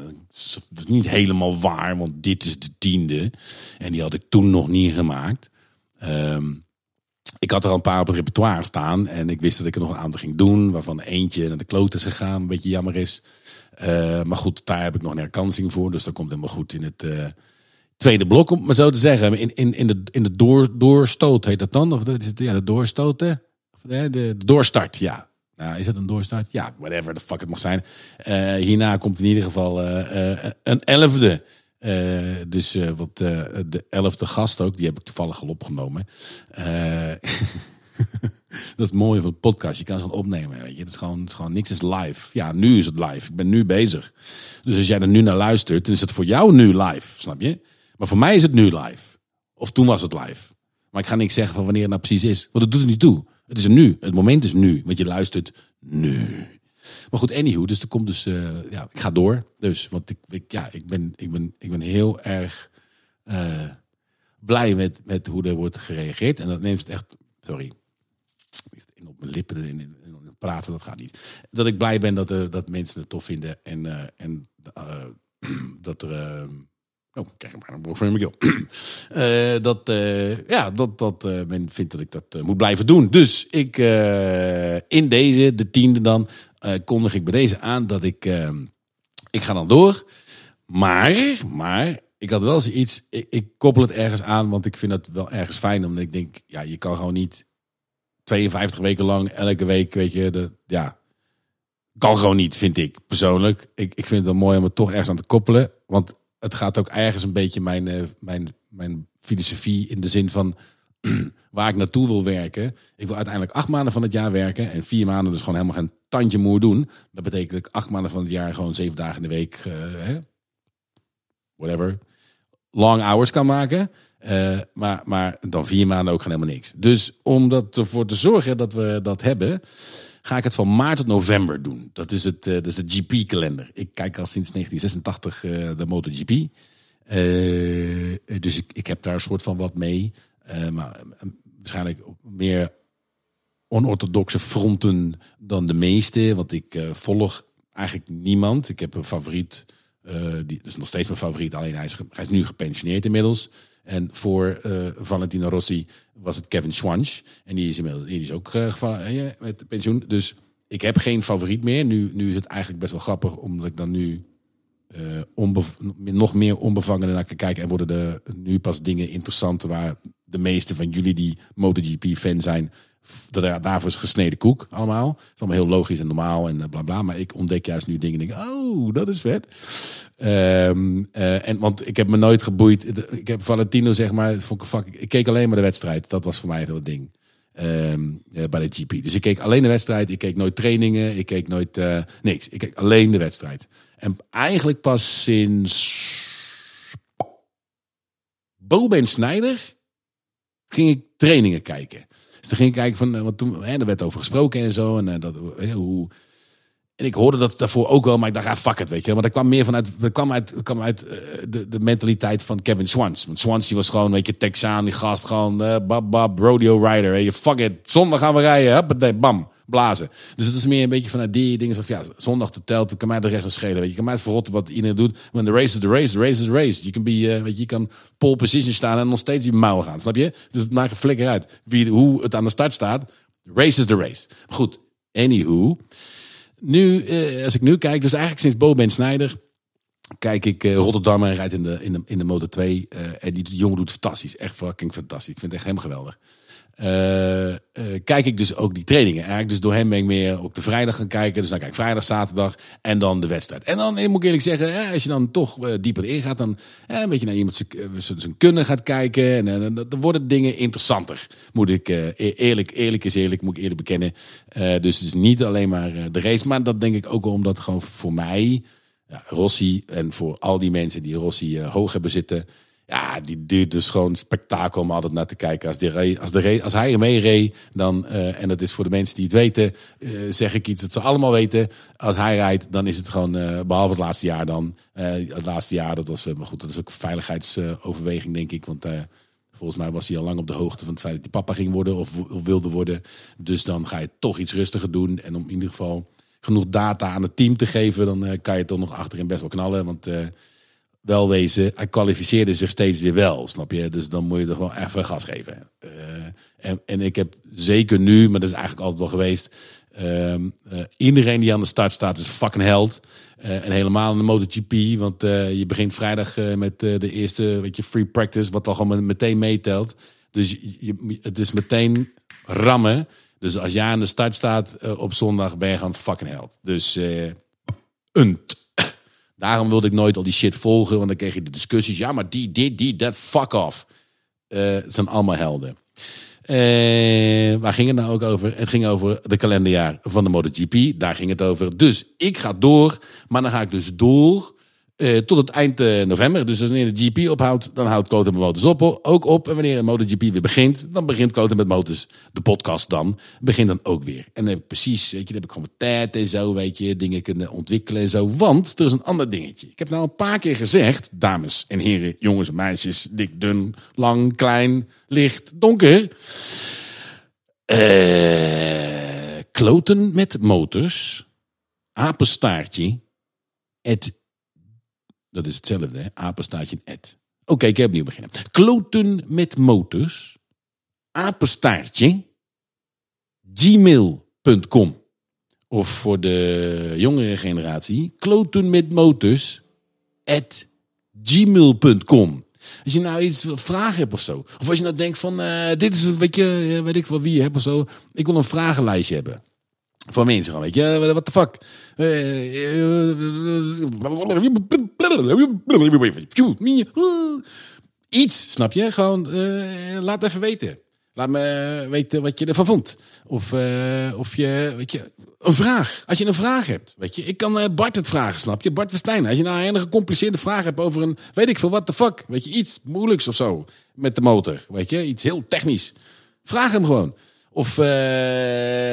Dat is niet helemaal waar, want dit is de tiende en die had ik toen nog niet gemaakt. Um, ik had er al een paar op het repertoire staan. En ik wist dat ik er nog een aantal ging doen. Waarvan eentje naar de kloot is gegaan. Een beetje jammer is. Uh, maar goed, daar heb ik nog een herkansing voor. Dus dat komt helemaal goed in het uh, tweede blok, om maar zo te zeggen. In, in, in de, in de door, doorstoot heet dat dan? Of is het, ja, de doorstoten? Of de, de, doorstart, ja. Nou, is het een doorstart? Ja, whatever the fuck het mag zijn. Hierna komt in ieder geval een elfde. Uh, dus uh, wat uh, de elfde gast ook, die heb ik toevallig al opgenomen. dat is mooi van het podcast. Je kan ze opnemen. Weet je. Het is gewoon, het is gewoon niks is live. Ja, nu is het live. Ik ben nu bezig. Dus als jij er nu naar luistert, dan is het voor jou nu live. Snap je? Maar voor mij is het nu live. Of toen was het live. Maar ik ga niks zeggen van wanneer het nou precies is. Want dat doet er niet toe. Het is nu. Het moment is nu. Want je luistert nu. Maar goed, anywho, dus er komt dus, uh, ja, ik ga door. Dus, want ik, ik, ja, ik ben, ik ben, ik ben heel erg uh, blij met, met hoe er wordt gereageerd. En dat neemt echt, sorry, in op mijn lippen in, in, in, praten, dat gaat niet. Dat ik blij ben dat, uh, dat mensen het tof vinden en, uh, en eh, dat er. oh, krijg maar een voor in mijn keel. Dat, ja, dat, dat men vindt dat ik dat moet blijven doen. Dus ik, in deze, de tiende dan, kondig ik bij deze aan dat ik, eh, ik ga dan door. Maar, maar, ik had wel zoiets, ik, ik koppel het ergens aan, want ik vind het wel ergens fijn. Omdat ik denk, ja, je kan gewoon niet 52 weken lang, elke week, weet je, de, ja, kan gewoon niet, vind ik persoonlijk. Ik, ik vind het wel mooi om het toch ergens aan te koppelen. Want het gaat ook ergens een beetje mijn, eh, mijn, mijn filosofie in de zin van waar ik naartoe wil werken. Ik wil uiteindelijk acht maanden van het jaar werken en vier maanden dus gewoon helemaal geen tandje moer doen. Dat betekent dat ik acht maanden van het jaar gewoon zeven dagen in de week, eh, whatever, long hours kan maken. Eh, maar, maar dan vier maanden ook gewoon helemaal niks. Dus om dat ervoor te zorgen dat we dat hebben, ga ik het van maart tot november doen. Dat is, het, eh, dat is de GP-kalender. Ik kijk al sinds 1986 eh, de MotoGP. Dus ik, ik heb daar een soort van wat mee. Eh, maar eh, waarschijnlijk op meer onorthodoxe fronten dan de meeste. Want ik eh, volg eigenlijk niemand. Ik heb een favoriet. eh die is nog steeds mijn favoriet. Alleen hij is, hij is nu gepensioneerd inmiddels. En voor eh, Valentino Rossi was het Kevin Schwanz. En die is inmiddels die is ook eh, met pensioen. Dus ik heb geen favoriet meer. Nu, nu is het eigenlijk best wel grappig. Omdat ik dan nu nog meer onbevangen naar kan kijken. En worden de, nu pas dingen interessant waar de meeste van jullie die MotoGP-fan zijn, er, daarvoor is gesneden koek allemaal. Het is allemaal heel logisch en normaal en eh, bla bla. Maar ik ontdek juist nu dingen en denk, oh, dat is vet. Ehm, eh, en, want ik heb me nooit geboeid. Ik heb Valentino, zeg maar, ik, keek alleen maar de wedstrijd. Dat was voor mij het ding. Ehm, eh, bij de GP. Dus ik keek alleen de wedstrijd. Ik keek nooit trainingen. Ik keek nooit eh, niks. Ik keek alleen de wedstrijd. En eigenlijk pas sinds Boben Snijder ging ik trainingen kijken. Dus toen ging ik kijken van, eh, want toen hè, er werd over gesproken en zo. En, eh, dat, eh, hoe, en ik hoorde dat daarvoor ook wel, maar ik dacht, ah, fuck it, weet je. Maar dat kwam meer vanuit, dat kwam uit, kwam uit eh, de, de mentaliteit van Kevin Swans. Want Swans die was gewoon, weet je, Texaan, die gast, gewoon, eh bab, bab, rodeo rider. Weet je, fuck it, zondag gaan we rijden, huppatee, bam, blazen. Dus het is meer een beetje vanuit die dingen, zeg ja, zondag te telt, kan mij de rest wel schelen, weet je. Kan mij het verrotten wat iedereen doet. When the race is the race, the race is the race. Je kan, be, eh, weet je, je kan pole position staan en nog steeds die mouwen gaan, snap je? Dus het maakt een flikker uit. Wie, hoe het aan de start staat, race is the race. Goed, anywho. Nu, eh, als ik nu kijk, dus eigenlijk sinds Bo Ben Snijder, kijk ik eh, Rotterdam en rijdt in de, in de, in de Moto 2. eh, en die jongen doet fantastisch. Echt fucking fantastisch. Ik vind het echt helemaal geweldig. Eh, eh, kijk ik dus ook die trainingen. Eigenlijk dus door hem ben ik meer op de vrijdag gaan kijken. Dus dan kijk ik vrijdag, zaterdag en dan de wedstrijd. En dan eh, moet ik eerlijk zeggen, als je dan toch dieper in gaat, dan een beetje naar iemand zijn- kunnen gaat kijken. En dan worden dingen interessanter. Moet ik e- eerlijk, eerlijk is eerlijk, moet ik eerlijk bekennen. Dus het is niet alleen maar de race, maar dat denk ik ook wel omdat gewoon voor mij, Rossi en voor al die mensen die Rossi hoog hebben zitten. Ja, die duurt dus gewoon spektakel om altijd naar te kijken. Als, die als, de als hij ermee reed, dan, eh, en dat is voor de mensen die het weten, eh, zeg ik iets dat ze allemaal weten. Als hij rijdt, dan is het gewoon, eh, behalve het laatste jaar dan. het laatste jaar, dat was, maar goed, dat is ook veiligheidsoverweging, denk ik. Want volgens mij was hij al lang op de hoogte van het feit dat hij papa ging worden of, of wilde worden. Dus dan ga je toch iets rustiger doen. En om in ieder geval genoeg data aan het team te geven, dan kan je toch nog achterin best wel knallen. Want wel wezen, hij kwalificeerde zich steeds weer wel, snap je? Dus dan moet je er gewoon even gas geven. Eh, en, en ik heb zeker nu, maar dat is eigenlijk altijd wel geweest. ehm, eh, iedereen die aan de start staat is fucking held. Eh, en helemaal in de MotoGP, want je begint vrijdag met de eerste weet je, free practice, wat al gewoon meteen meetelt. Dus je, het is meteen rammen. Dus als jij aan de start staat op zondag, ben je gewoon fucking held. Dus unt. Daarom wilde ik nooit al die shit volgen, want dan kreeg je de discussies. Ja, maar die, dit, die, dat, fuck off. Eh, het zijn allemaal helden. Eh, waar ging het nou ook over? Het ging over de kalenderjaar van de MotoGP. Daar ging het over. Dus ik ga door, maar dan ga ik dus door eh, tot het eind eh, november. Dus wanneer de GP ophoudt, dan houdt Kloten met Motors op, ook op. En wanneer de MotoGP weer begint, dan begint Kloten met Motors, de podcast dan, begint dan ook weer. En dan heb ik precies, weet je, dan heb ik gewoon tijd en zo, weet je, dingen kunnen ontwikkelen en zo. Want er is een ander dingetje. Ik heb nou een paar keer gezegd, dames en heren, jongens en meisjes, dik, dun, lang, klein, licht, donker. Eh, kloten met motors, apenstaartje, at Dat is hetzelfde, hè? Apenstaartje at. Oké, ik heb opnieuw beginnen. Kloten met motors. Apenstaartje. Gmail.com. Of voor de jongere generatie. Kloten met motors. At gmail.com. Als je nou iets vragen hebt of zo. Of als je nou denkt van, eh, dit is een beetje, weet ik wel wie je hebt of zo. Ik wil een vragenlijstje hebben. Van mensen gewoon, weet je, what the fuck. Iets, snap je? Gewoon, laat even weten. Laat me weten wat je ervan vond. Of, uh, of je, weet je, een vraag. Als je een vraag hebt, weet je. Ik kan Bart het vragen, snap je? Bart Verstijn. Als je nou een gecompliceerde vraag hebt over een, weet ik veel, what the fuck. Weet je, iets moeilijks of zo. Met de motor, weet je. Iets heel technisch. Vraag hem gewoon. Of uh,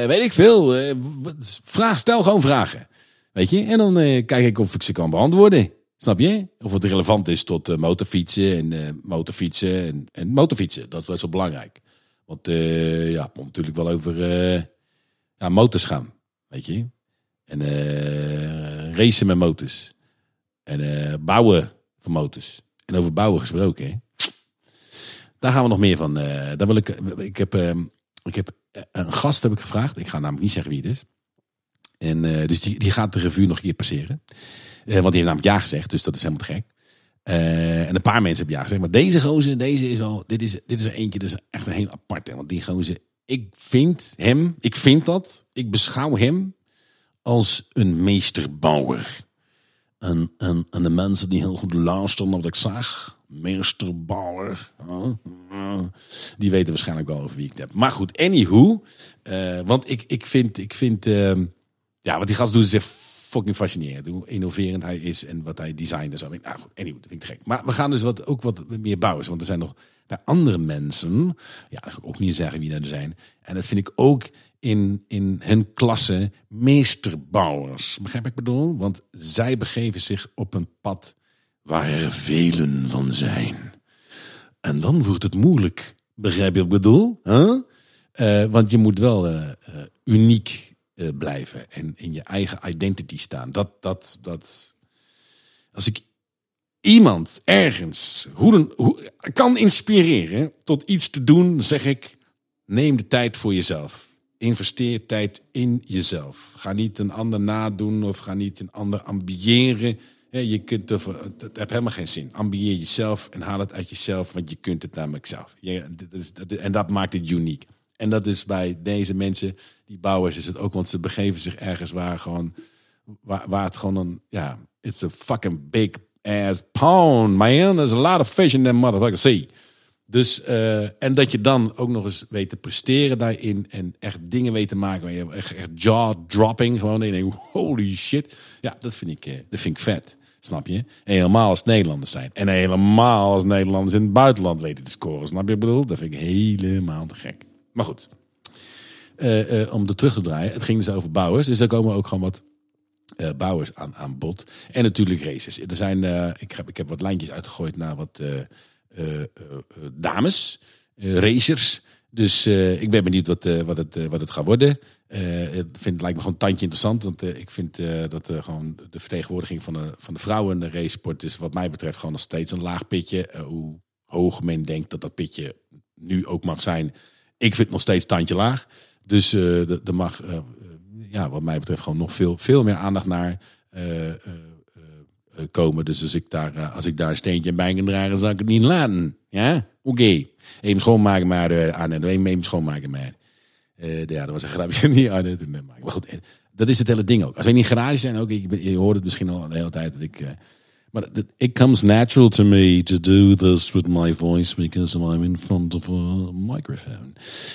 weet ik veel. vraag, stel gewoon vragen. Weet je? En dan kijk ik of ik ze kan beantwoorden. Snap je? Of het relevant is tot motorfietsen en motorfietsen en, en motorfietsen. Dat is wel belangrijk. Want ja, het moet natuurlijk wel over ja, motors gaan. Weet je? En racen met motors. En bouwen van motors. En over bouwen gesproken. Hè? Daar gaan we nog meer van. daar wil ik, ik, heb, ik heb een gast heb ik gevraagd. Ik ga namelijk niet zeggen wie het is. En dus die, die gaat de revue nog hier passeren. want die heeft namelijk ja gezegd. Dus dat is helemaal gek. En een paar mensen hebben ja gezegd. Maar deze gozer, deze is al, dit is, dit is er eentje, dit is echt een heel aparte. Want die gozer, ik vind hem, ik vind dat, ik beschouw hem als een meesterbouwer. En, en, en de mensen die heel goed luisteren naar wat ik zeg, meesterbouwer, die weten waarschijnlijk wel over wie ik het heb. Maar goed, anywho, uh, want ik, ik vind, ik vind uh, ja, wat die gast doet is echt fucking fascinerend. Hoe innoverend hij is en wat hij designt en zo. Nou goed, anyway, dat ik gek. Maar we gaan dus wat, ook wat meer bouwen. Want er zijn nog bij andere mensen, ja, ik ook niet zeggen wie dat zijn. En dat vind ik ook in, in hun klasse meesterbouwers. Begrijp ik bedoel? Want zij begeven zich op een pad waar er velen van zijn. En dan wordt het moeilijk. Begrijp je wat ik bedoel? Uh, want je moet wel uh, uh, uniek blijven en in je eigen identity staan. Dat, dat, dat. Als ik iemand ergens hoe, kan inspireren tot iets te doen, zeg ik: neem de tijd voor jezelf. Investeer tijd in jezelf. Ga niet een ander nadoen of ga niet een ander ambiëren. Je kunt er, dat heeft helemaal geen zin. Ambieer jezelf en haal het uit jezelf, want je kunt het namelijk zelf. en dat maakt het uniek. En dat is bij deze mensen, die bouwers, is het ook, want ze begeven zich ergens waar gewoon, waar, waar het gewoon een, ja, it's a fucking big ass pond, man. There's a lot of fish in that motherfucker sea. Dus, uh, en dat je dan ook nog eens weet te presteren daarin en echt dingen weet te maken waar je echt, jaw-dropping gewoon in holy shit. Ja, dat vind ik, uh, dat vind ik vet. Snap je? En helemaal als Nederlanders zijn. En helemaal als Nederlanders in het buitenland weten te scoren. Snap je? Bedoel, dat vind ik helemaal te gek. Maar goed, uh, uh, om er terug te draaien. Het ging dus over bouwers. Dus daar komen ook gewoon wat uh, bouwers aan, aan bod. En natuurlijk races. Er zijn, ik, heb, ik heb wat lijntjes uitgegooid naar wat dames, racers. Dus ik ben benieuwd wat, wat, het, wat het gaat worden. Het vind, lijkt me gewoon een tandje interessant. Want ik vind dat gewoon de vertegenwoordiging van de, van de vrouwen in de racesport is wat mij betreft gewoon nog steeds een laag pitje. hoe hoog men denkt dat dat pitje nu ook mag zijn ik vind het nog steeds tandje laag. Dus er mag, ja, wat mij betreft, gewoon nog veel, veel meer aandacht naar komen. Dus als ik, daar, als ik daar een steentje bij kan dragen, zal ik het niet laten. Ja, oké. Okay. Even schoonmaken maar, aan en even schoonmaken maar. Ja, dat was een grapje. niet Maar goed, dat is het hele ding ook. Als we in die garage zijn, ook, je hoort het misschien al de hele tijd dat ik maar it comes natural to me to do this with my voice because I'm in front of a microphone.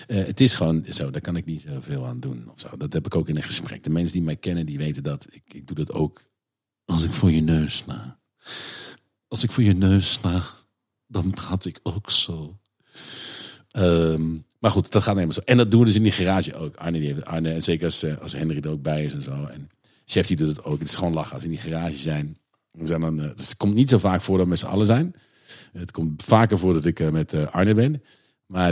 Het is gewoon zo, daar kan ik niet zoveel aan doen. Of zo. Dat heb ik ook in een gesprek. De mensen die mij kennen, die weten dat. Ik, ik doe dat ook als ik voor je neus sta. Als ik voor je neus sta, dan praat ik ook zo. Um, maar goed, dat gaat helemaal zo. En dat doen we dus in die garage ook. Arne, die heeft, Arne en zeker als, eh, als Henry er ook bij is en zo. En chef die doet het ook. Het is gewoon lachen als we in die garage zijn we zijn dan, uh, het komt niet zo vaak voor dat we met z'n allen zijn. Het komt vaker voor dat ik uh, met Arne ben. Maar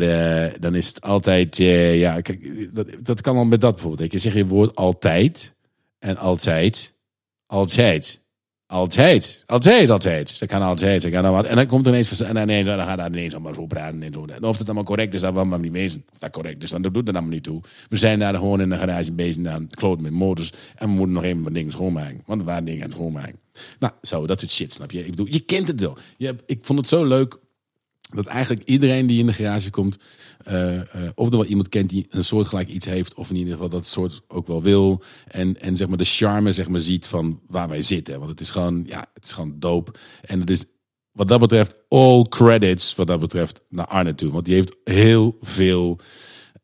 dan is het altijd, ja, kijk, dat, dat kan al met dat bijvoorbeeld. Je zegt je woord altijd en altijd, altijd. Altijd. Altijd, altijd. Dat kan altijd. Kan dan wat. En dan komt er ineens van, nee, dan gaat dat ineens allemaal zo praten en. En of het allemaal correct is, dat we maar niet mezen. Of dat correct is, dat doet er allemaal niet toe. We zijn daar gewoon in de garage bezig aan het met motors. En we moeten nog even wat dingen schoonmaken. Want er waren dingen aan het schoonmaken. Nou, zo, dat soort shit, snap je? Ik bedoel, je kent het wel. Je ik vond het zo leuk dat eigenlijk iedereen die in de garage komt, uh, uh, of er wel iemand kent die een soortgelijk iets heeft, of in ieder geval dat soort ook wel wil. En, en zeg maar de charme zeg maar, ziet van waar wij zitten. Want het is gewoon, ja, het is gewoon doop. En het is wat dat betreft all credits, wat dat betreft, naar Arne toe. Want die heeft heel veel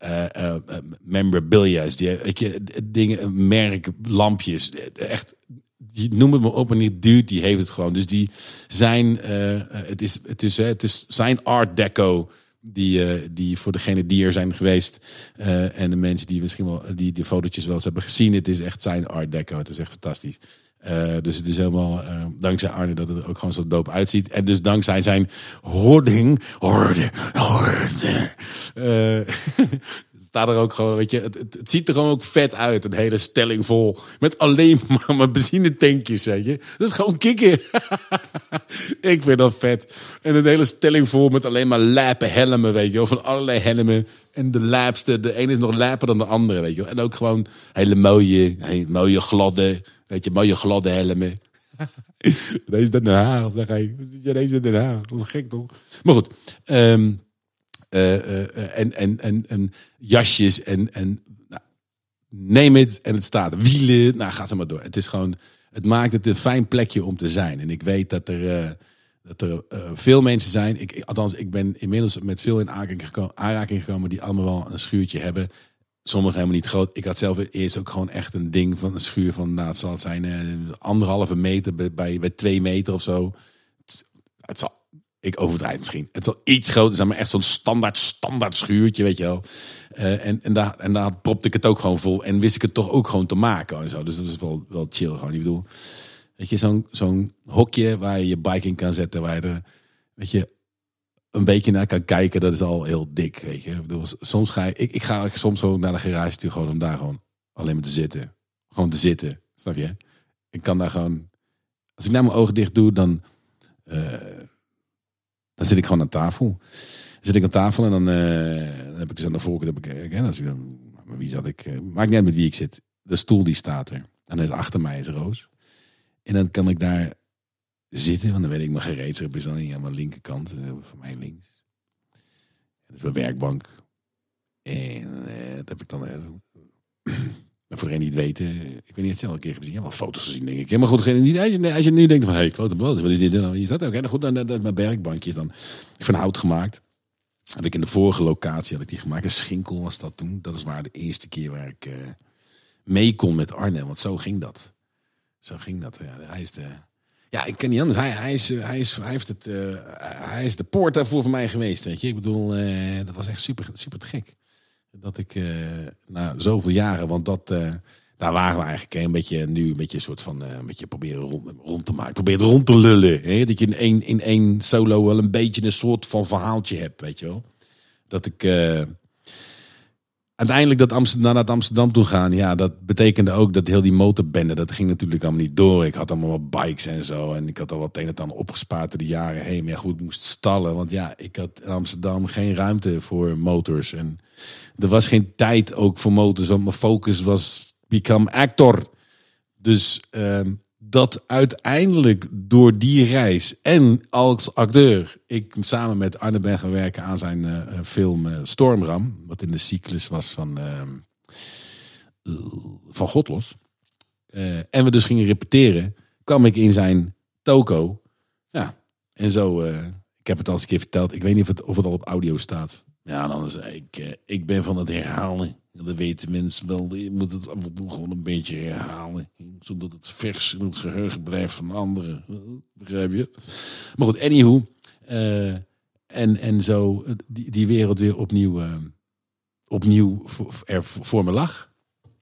uh, uh, memorabilia's, die, weet je, dingen, merk, lampjes, echt die noem het me op en niet duurt, die heeft het gewoon. Dus die zijn, het, is, het, is, het is zijn art deco die, uh, die voor degene die er zijn geweest uh, en de mensen die misschien wel die die fotootjes wel eens hebben gezien, het is echt zijn art deco. Het is echt fantastisch. Uh, dus het is helemaal dankzij Arne dat het er ook gewoon zo doop uitziet. En dus dankzij zijn hoarding, hoorden, hoorden. Uh, staat er ook gewoon, weet je, het, ziet er gewoon ook vet uit. Een hele stelling vol. Met alleen maar, maar benzinetankjes, weet je. Dat is gewoon kicken. ik vind dat vet. En een hele stelling vol met alleen maar lijpen helmen, weet je. Van allerlei helmen. En de lijpste, de ene is nog lijper dan de andere, weet je. En ook gewoon hele mooie, hele mooie gladde, weet je, mooie gladde helmen. Deze Den Haag, zeg hij. Deze Den Haag. Dat is gek, toch? Maar goed, uh, en, en, en, en jasjes en, en nou, neem het en het staat. Wielen, nou ga ze maar door. Het is gewoon, het maakt het een fijn plekje om te zijn. En ik weet dat er, uh, dat er veel mensen zijn. Ik, althans, ik ben inmiddels met veel in aanraking gekomen, aanraking gekomen die allemaal wel een schuurtje hebben. Sommigen helemaal niet groot. Ik had zelf eerst ook gewoon echt een ding van een schuur van, nou, het zal zijn anderhalve meter bij, bij, bij twee meter of zo. Het zal ik overdrijf misschien. Het zal iets groter zijn, maar echt zo'n standaard, standaard schuurtje, weet je wel. Uh, en, en, daar, en daar propte ik het ook gewoon vol. En wist ik het toch ook gewoon te maken en zo. Dus dat is wel, wel chill gewoon. Ik bedoel, weet je, zo'n zo'n hokje waar je je bike in kan zetten. Waar je er, weet je, een beetje naar kan kijken. Dat is al heel dik, weet je. Ik soms ga ik, ik, ik ga soms ook naar de garage toe gewoon om daar gewoon alleen maar te zitten. Gewoon te zitten, snap je? Ik kan daar gewoon, als ik nou mijn ogen dicht doe, dan... Uh, dan zit ik gewoon aan tafel. Dan zit ik aan tafel en dan, uh, dan heb ik dus aan de voorkant. Heb ik, uh, als ik dan, wie zat ik? Uh, niet met wie ik zit. De stoel die staat er. En dan is achter mij is Roos. En dan kan ik daar zitten, want dan weet ik mijn gereedschap is dan niet aan mijn linkerkant, van mij links. Dat is mijn werkbank. En dat heb ik dan. Maar voor degene die weten, ik weet niet, het zelf een keer gezien. Hebt wel foto's gezien, denk ik. Maar goed, niet, als, je, als je nu denkt van, hé, hey, ik wat is dit nou? Is dat ook? Okay, goed, dan, dan mijn bergbankje is dan van hout gemaakt. Had ik in de vorige locatie had ik die gemaakt. Een schinkel was dat toen. Dat is waar de eerste keer waar ik uh, mee kon met Arnhem. Want zo ging dat. Zo ging dat. Ja, hij is de... Ja, ik kan niet anders. Hij, hij, is, hij, is, hij, heeft het, uh, hij is de poort daarvoor voor mij geweest. Weet je? Ik bedoel, uh, dat was echt super, super te gek. Dat ik uh, na zoveel jaren, want dat, uh, daar waren we eigenlijk een beetje nu een beetje een soort van uh, een beetje proberen rond, rond te maken, proberen rond te lullen. Hè? Dat je in één, in één solo wel een beetje een soort van verhaaltje hebt, weet je wel. Dat ik uiteindelijk dat Amsterdam, naar Amsterdam toe gaan, ja, dat betekende ook dat heel die motorbende, dat ging natuurlijk allemaal niet door. Ik had allemaal wat bikes en zo en ik had al wat een en ander opgespaard door de jaren heen. Maar ja, goed, moest stallen, want ja, ik had in Amsterdam geen ruimte voor motors en er was geen tijd ook voor motors, want mijn focus was become actor. Dus uh, dat uiteindelijk door die reis en als acteur ik samen met Arne ben gaan werken aan zijn uh, film uh, Stormram, wat in de cyclus was van, uh, van Godlos. en we dus gingen repeteren, kwam ik in zijn toko. Ja, en zo, ik heb het al eens een keer verteld, ik weet niet of het, of het al op audio staat. Ja, dan is ik, ik ben van het herhalen. Dat weten mensen wel. Je moet het af en toe gewoon een beetje herhalen. Zodat het vers in het geheugen blijft van anderen. Begrijp je? Maar goed, anywho. Uh, en, en zo die, die wereld weer opnieuw, opnieuw voor, er voor me lag.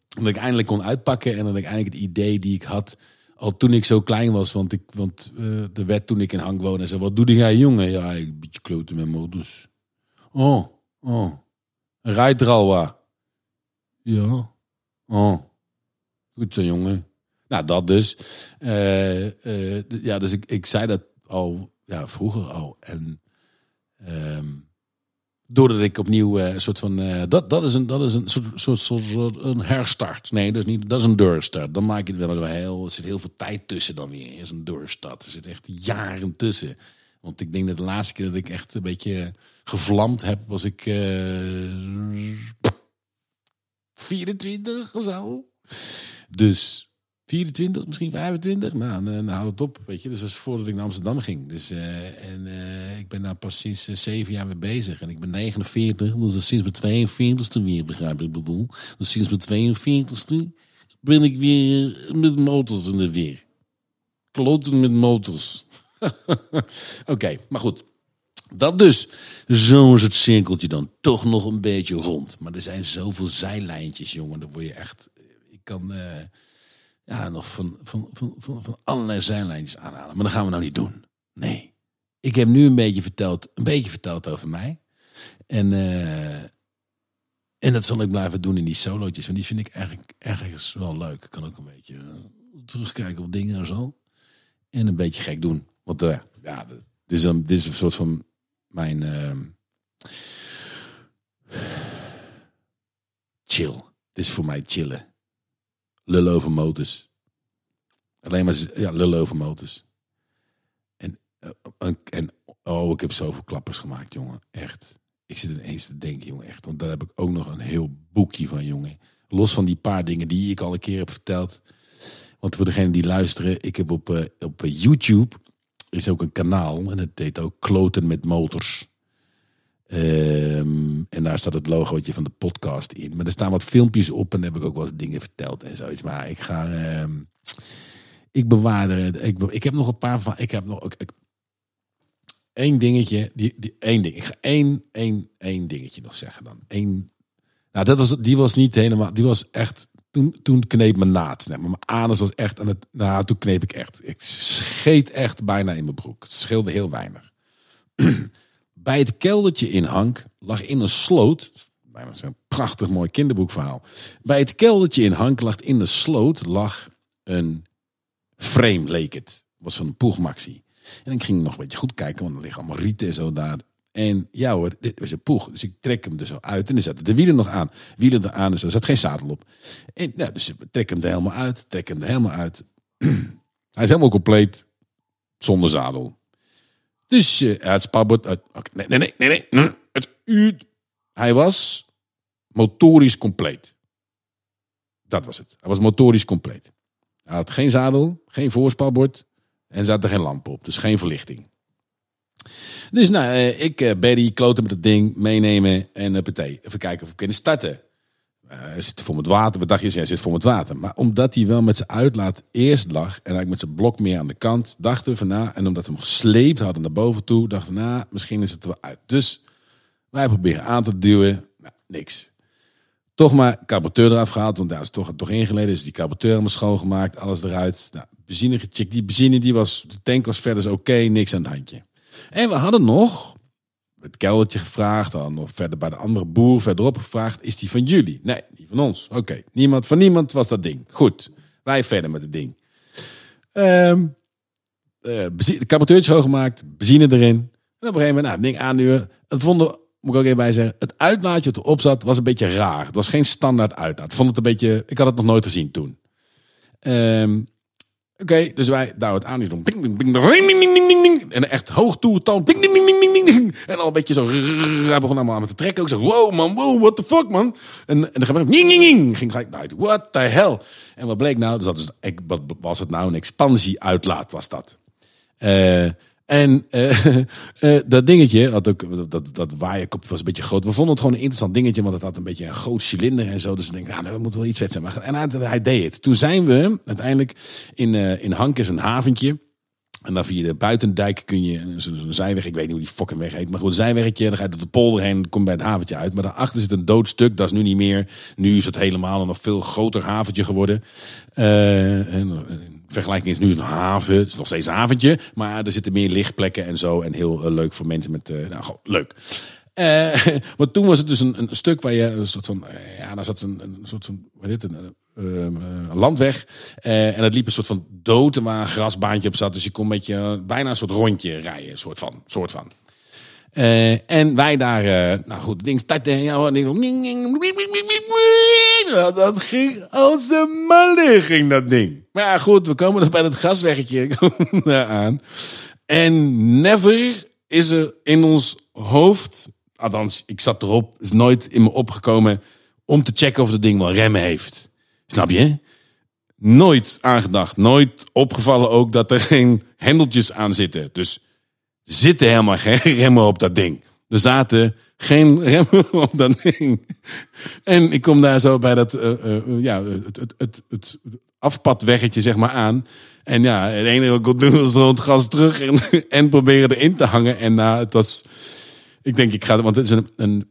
Dat ik eindelijk kon uitpakken. En dat ik eindelijk het idee die ik had. Al toen ik zo klein was. Want, ik, want de wet toen ik in Hang woonde. Zei, wat doe jij jongen? Ja, ik een beetje kloten met motors. Oh, oh. Rijdt er al? Ja. Oh. Goed zo, jongen. Nou, dat dus. Eh, eh, ja, dus ik, ik zei dat al ja, vroeger al. En ehm, doordat ik opnieuw eh, een soort van. eh, dat, dat is een, dat is een soort, soort, soort, een herstart. Nee, dat is, niet, dat is een doorstart. Dan maak je het wel zo heel. Er zit heel veel tijd tussen dan weer. Er is een doorstart. Er zit echt jaren tussen. Want ik denk dat de laatste keer dat ik echt een beetje gevlamd heb, was ik eh 24 of zo. Dus 24, misschien 25. Nou, dan, dan het op, weet je. Dus dat is voordat ik naar Amsterdam ging. Dus, eh, en eh, ik ben daar pas sinds eh, zeven jaar mee bezig. En ik ben 49, dus dat is sinds mijn 42ste weer, begrijp ik bedoel. Dus sinds mijn 42ste ben ik weer met motors in de weer. Kloten met motors. Oké, maar goed. Dat dus. Zo is het cirkeltje dan toch nog een beetje rond. Maar er zijn zoveel zijlijntjes, jongen. Dan word je echt... Ik kan eh, ja, nog van, van, van, van, van allerlei zijlijntjes aanhalen. Maar dat gaan we nou niet doen. Nee. Ik heb nu een beetje verteld, een beetje verteld over mij. En, eh, en dat zal ik blijven doen in die solootjes. Want die vind ik eigenlijk ergens wel leuk. Ik kan ook een beetje eh, terugkijken op dingen en zo. En een beetje gek doen. Want eh, ja, dit is, een, dit is een soort van mijn ehm, chill. Dit is voor mij chillen. Lullen over motors. Alleen maar ja, over motors. En, eh, en, en oh, ik heb zoveel klappers gemaakt, jongen. Echt. Ik zit ineens te denken, jongen, echt. Want daar heb ik ook nog een heel boekje van, jongen. Los van die paar dingen die ik al een keer heb verteld. Want voor degenen die luisteren, ik heb op, eh, op eh, YouTube is ook een kanaal en het heet ook Kloten met Motors. Ehm, en daar staat het logootje van de podcast in. Maar er staan wat filmpjes op en heb ik ook eens dingen verteld en zoiets. Maar ik ga. ehm, ik bewaar er. Ik, ik heb nog een paar van. Ik heb nog. Ik, ik- één dingetje. Die, die, één ding. Ik ga één, één, één dingetje nog zeggen dan. Eén. Nou, dat was, die was niet helemaal. Die was echt. Toen, toen kneep mijn naad. Nee, maar mijn anus was echt aan het. Nou, toen kneep ik echt. Ik scheet echt bijna in mijn broek. Het scheelde heel weinig. Bij het keldertje in Hank lag in een sloot. Bijna zo'n prachtig mooi kinderboekverhaal. Bij het keldertje in Hank lag in de sloot lag een frame, leek het. was van een Poegmaxi. En ik ging nog een beetje goed kijken, want er liggen allemaal rieten en zo daar. En ja hoor, dit was een Poeg. Dus ik trek hem er zo uit en er zaten de wielen nog aan. Wielen er aan, dus er zat geen zadel op. En nou, dus ik trek hem er helemaal uit, trek hem er helemaal uit. Hij is helemaal compleet, zonder zadel. Dus hij had sparbord uit. nee, nee, nee, nee, nee. Het, hij was motorisch compleet. Dat was het. Hij was motorisch compleet. Hij had geen zadel, geen voorsparbord en zat er geen lamp op. Dus geen verlichting. Dus nou, eh, ik, eh, Betty, kloten met het ding, meenemen en uh, Even kijken of we kunnen starten. Hij zit vol met water. Wat dacht je? Hij zit vol met water. Maar omdat hij wel met zijn uitlaat eerst lag en eigenlijk met zijn blok meer aan de kant, dachten we van na. En omdat we hem gesleept hadden naar boven toe, dachten we na, misschien is het er wel uit. Dus wij proberen aan te duwen. Nou, niks. Toch maar carburateur eraf gehaald, want daar is toch, toch ingeleden. Dus die carburateur helemaal schoongemaakt, alles eruit. Nou, benzine gecheckt. Die benzine, die was, de tank was verder oké, niks aan het handje. En we hadden nog het keldertje gevraagd. Hadden nog verder bij de andere boer verderop gevraagd. Is die van jullie? Nee, die van ons. Oké, niemand van niemand was dat ding. Goed, wij verder met het ding. Eh, benzi- de carburateurtje schoongemaakt, benzine erin. En op een gegeven moment, nou, het ding aanduwen. Het vonden, moet ik ook even bij zeggen, het uitlaatje wat erop zat, was een beetje raar. Het was geen standaard uitlaat. Ik vond het een beetje, ik had het nog nooit gezien toen. Ehm, Oké, dus wij duwen het aan. Die En echt hoog toertoon. Ding, En al een beetje zo. Hij begon allemaal aan me te trekken. Ik zeg, wow man, wow, what the fuck man. En, en dan ging ging. Ging gelijk naar. What the hell. En wat bleek nou? Dus dat wat was het nou? Een expansieuitlaat was dat. Eh en eh, eh, dat dingetje, had ook, dat, dat, waaierkopje was een beetje groot. We vonden het gewoon een interessant dingetje, want het had een beetje een groot cilinder en zo. Dus we denken, nou, dat moet wel iets vet zijn. Maar, en hij, deed het. Toen zijn we uiteindelijk in, eh, in Hank is een haventje. En dan via de buitendijk kun je zo'n zijweg, ik weet niet hoe die fucking weg heet, maar goed, een zijweggetje, dan ga je door de polder heen, kom bij het haventje uit. Maar daarachter zit een doodstuk, dat is nu niet meer. Nu is het helemaal een nog veel groter haventje geworden. En, vergelijking is nu een haven, het is nog steeds een haventje, maar er zitten meer lichtplekken en zo. En heel eh, leuk voor mensen met, eh, nou gewoon leuk. Eh, maar toen was het dus een, een stuk waar je een soort van, eh, ja, daar zat een, een soort van, wat een, ehm, een landweg. Eh, en het liep een soort van dood waar een grasbaantje op zat. Dus je kon beetje eh, bijna een soort rondje rijden, soort van. Soort van. Eh, en wij daar, eh, nou goed, ding startte. Ja, dat ging als een malle ging dat ding. Maar ja, goed, we komen dus bij dat gasweggetje aan. En never is er in ons hoofd, althans, ik zat erop, is nooit in me opgekomen om te checken of het ding wel remmen heeft. Snap je? Nooit aangedacht, nooit opgevallen ook dat er geen hendeltjes aan zitten. Dus zitten helemaal geen remmen op dat ding. Er zaten geen remmen op dat ding. En ik kom daar zo bij dat, eh, eh, ja, het, het, het, het afpadweggetje zeg maar aan. En ja, het enige wat ik kon doen was rond het gas terug en, en proberen erin te hangen. En nou, het was, ik denk ik ga, want het is een, een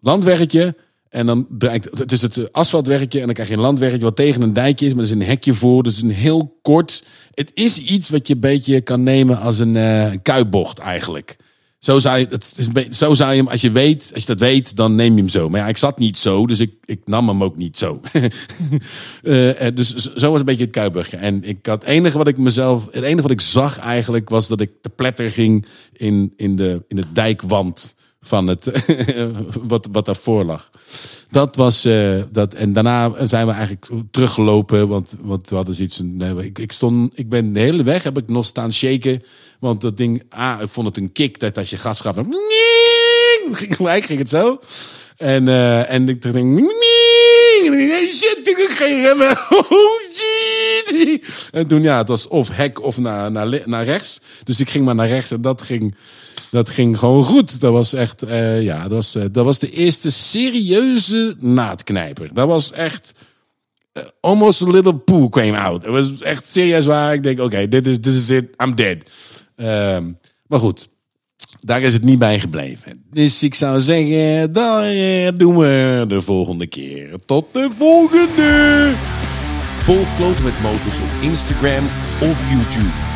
landweggetje. En dan draait, het is het asfaltweggetje en dan krijg je een landweggetje wat tegen een dijkje is, maar er is een hekje voor. Dus een heel kort. Het is iets wat je een beetje kan nemen als een uh, kuipbocht eigenlijk. Zo zou, je, het is zo zou je hem, als je weet, als je dat weet, dan neem je hem zo. Maar ja, ik zat niet zo, dus ik, ik nam hem ook niet zo. Eh, eh, dus zo was een beetje het kuipburgje. En ik had het enige wat ik mezelf, het enige wat ik zag eigenlijk, was dat ik te pletter ging in, in, de, in het dijkwand van het, wat, wat daarvoor lag. Dat was, eh, dat, en daarna zijn we eigenlijk teruggelopen, want, want we hadden zoiets nee, ik, ik stond, ik ben de hele weg, heb ik nog staan shaken, want dat ding, ah, ik vond het een kick, dat als je gas gaf, dan ging gelijk, ging het zo. En, eh, en ik hey, shit, ik heb geen remmen. Oh shit. En toen, ja, het was of hek of naar, naar, naar rechts. Dus ik ging maar naar rechts en dat ging, dat ging gewoon goed. Dat was echt, eh, ja, dat was, eh, dat was de eerste serieuze naadknijper. Dat was echt, eh, almost a little poo came out. Het was echt serieus waar. Ik denk, oké, dit is, this is it, I'm dead. Ehm, maar goed, daar is het niet bij gebleven. Dus ik zou zeggen, eh, doen we de volgende keer. Tot de volgende! Volg Kloten met Motors op Instagram of YouTube.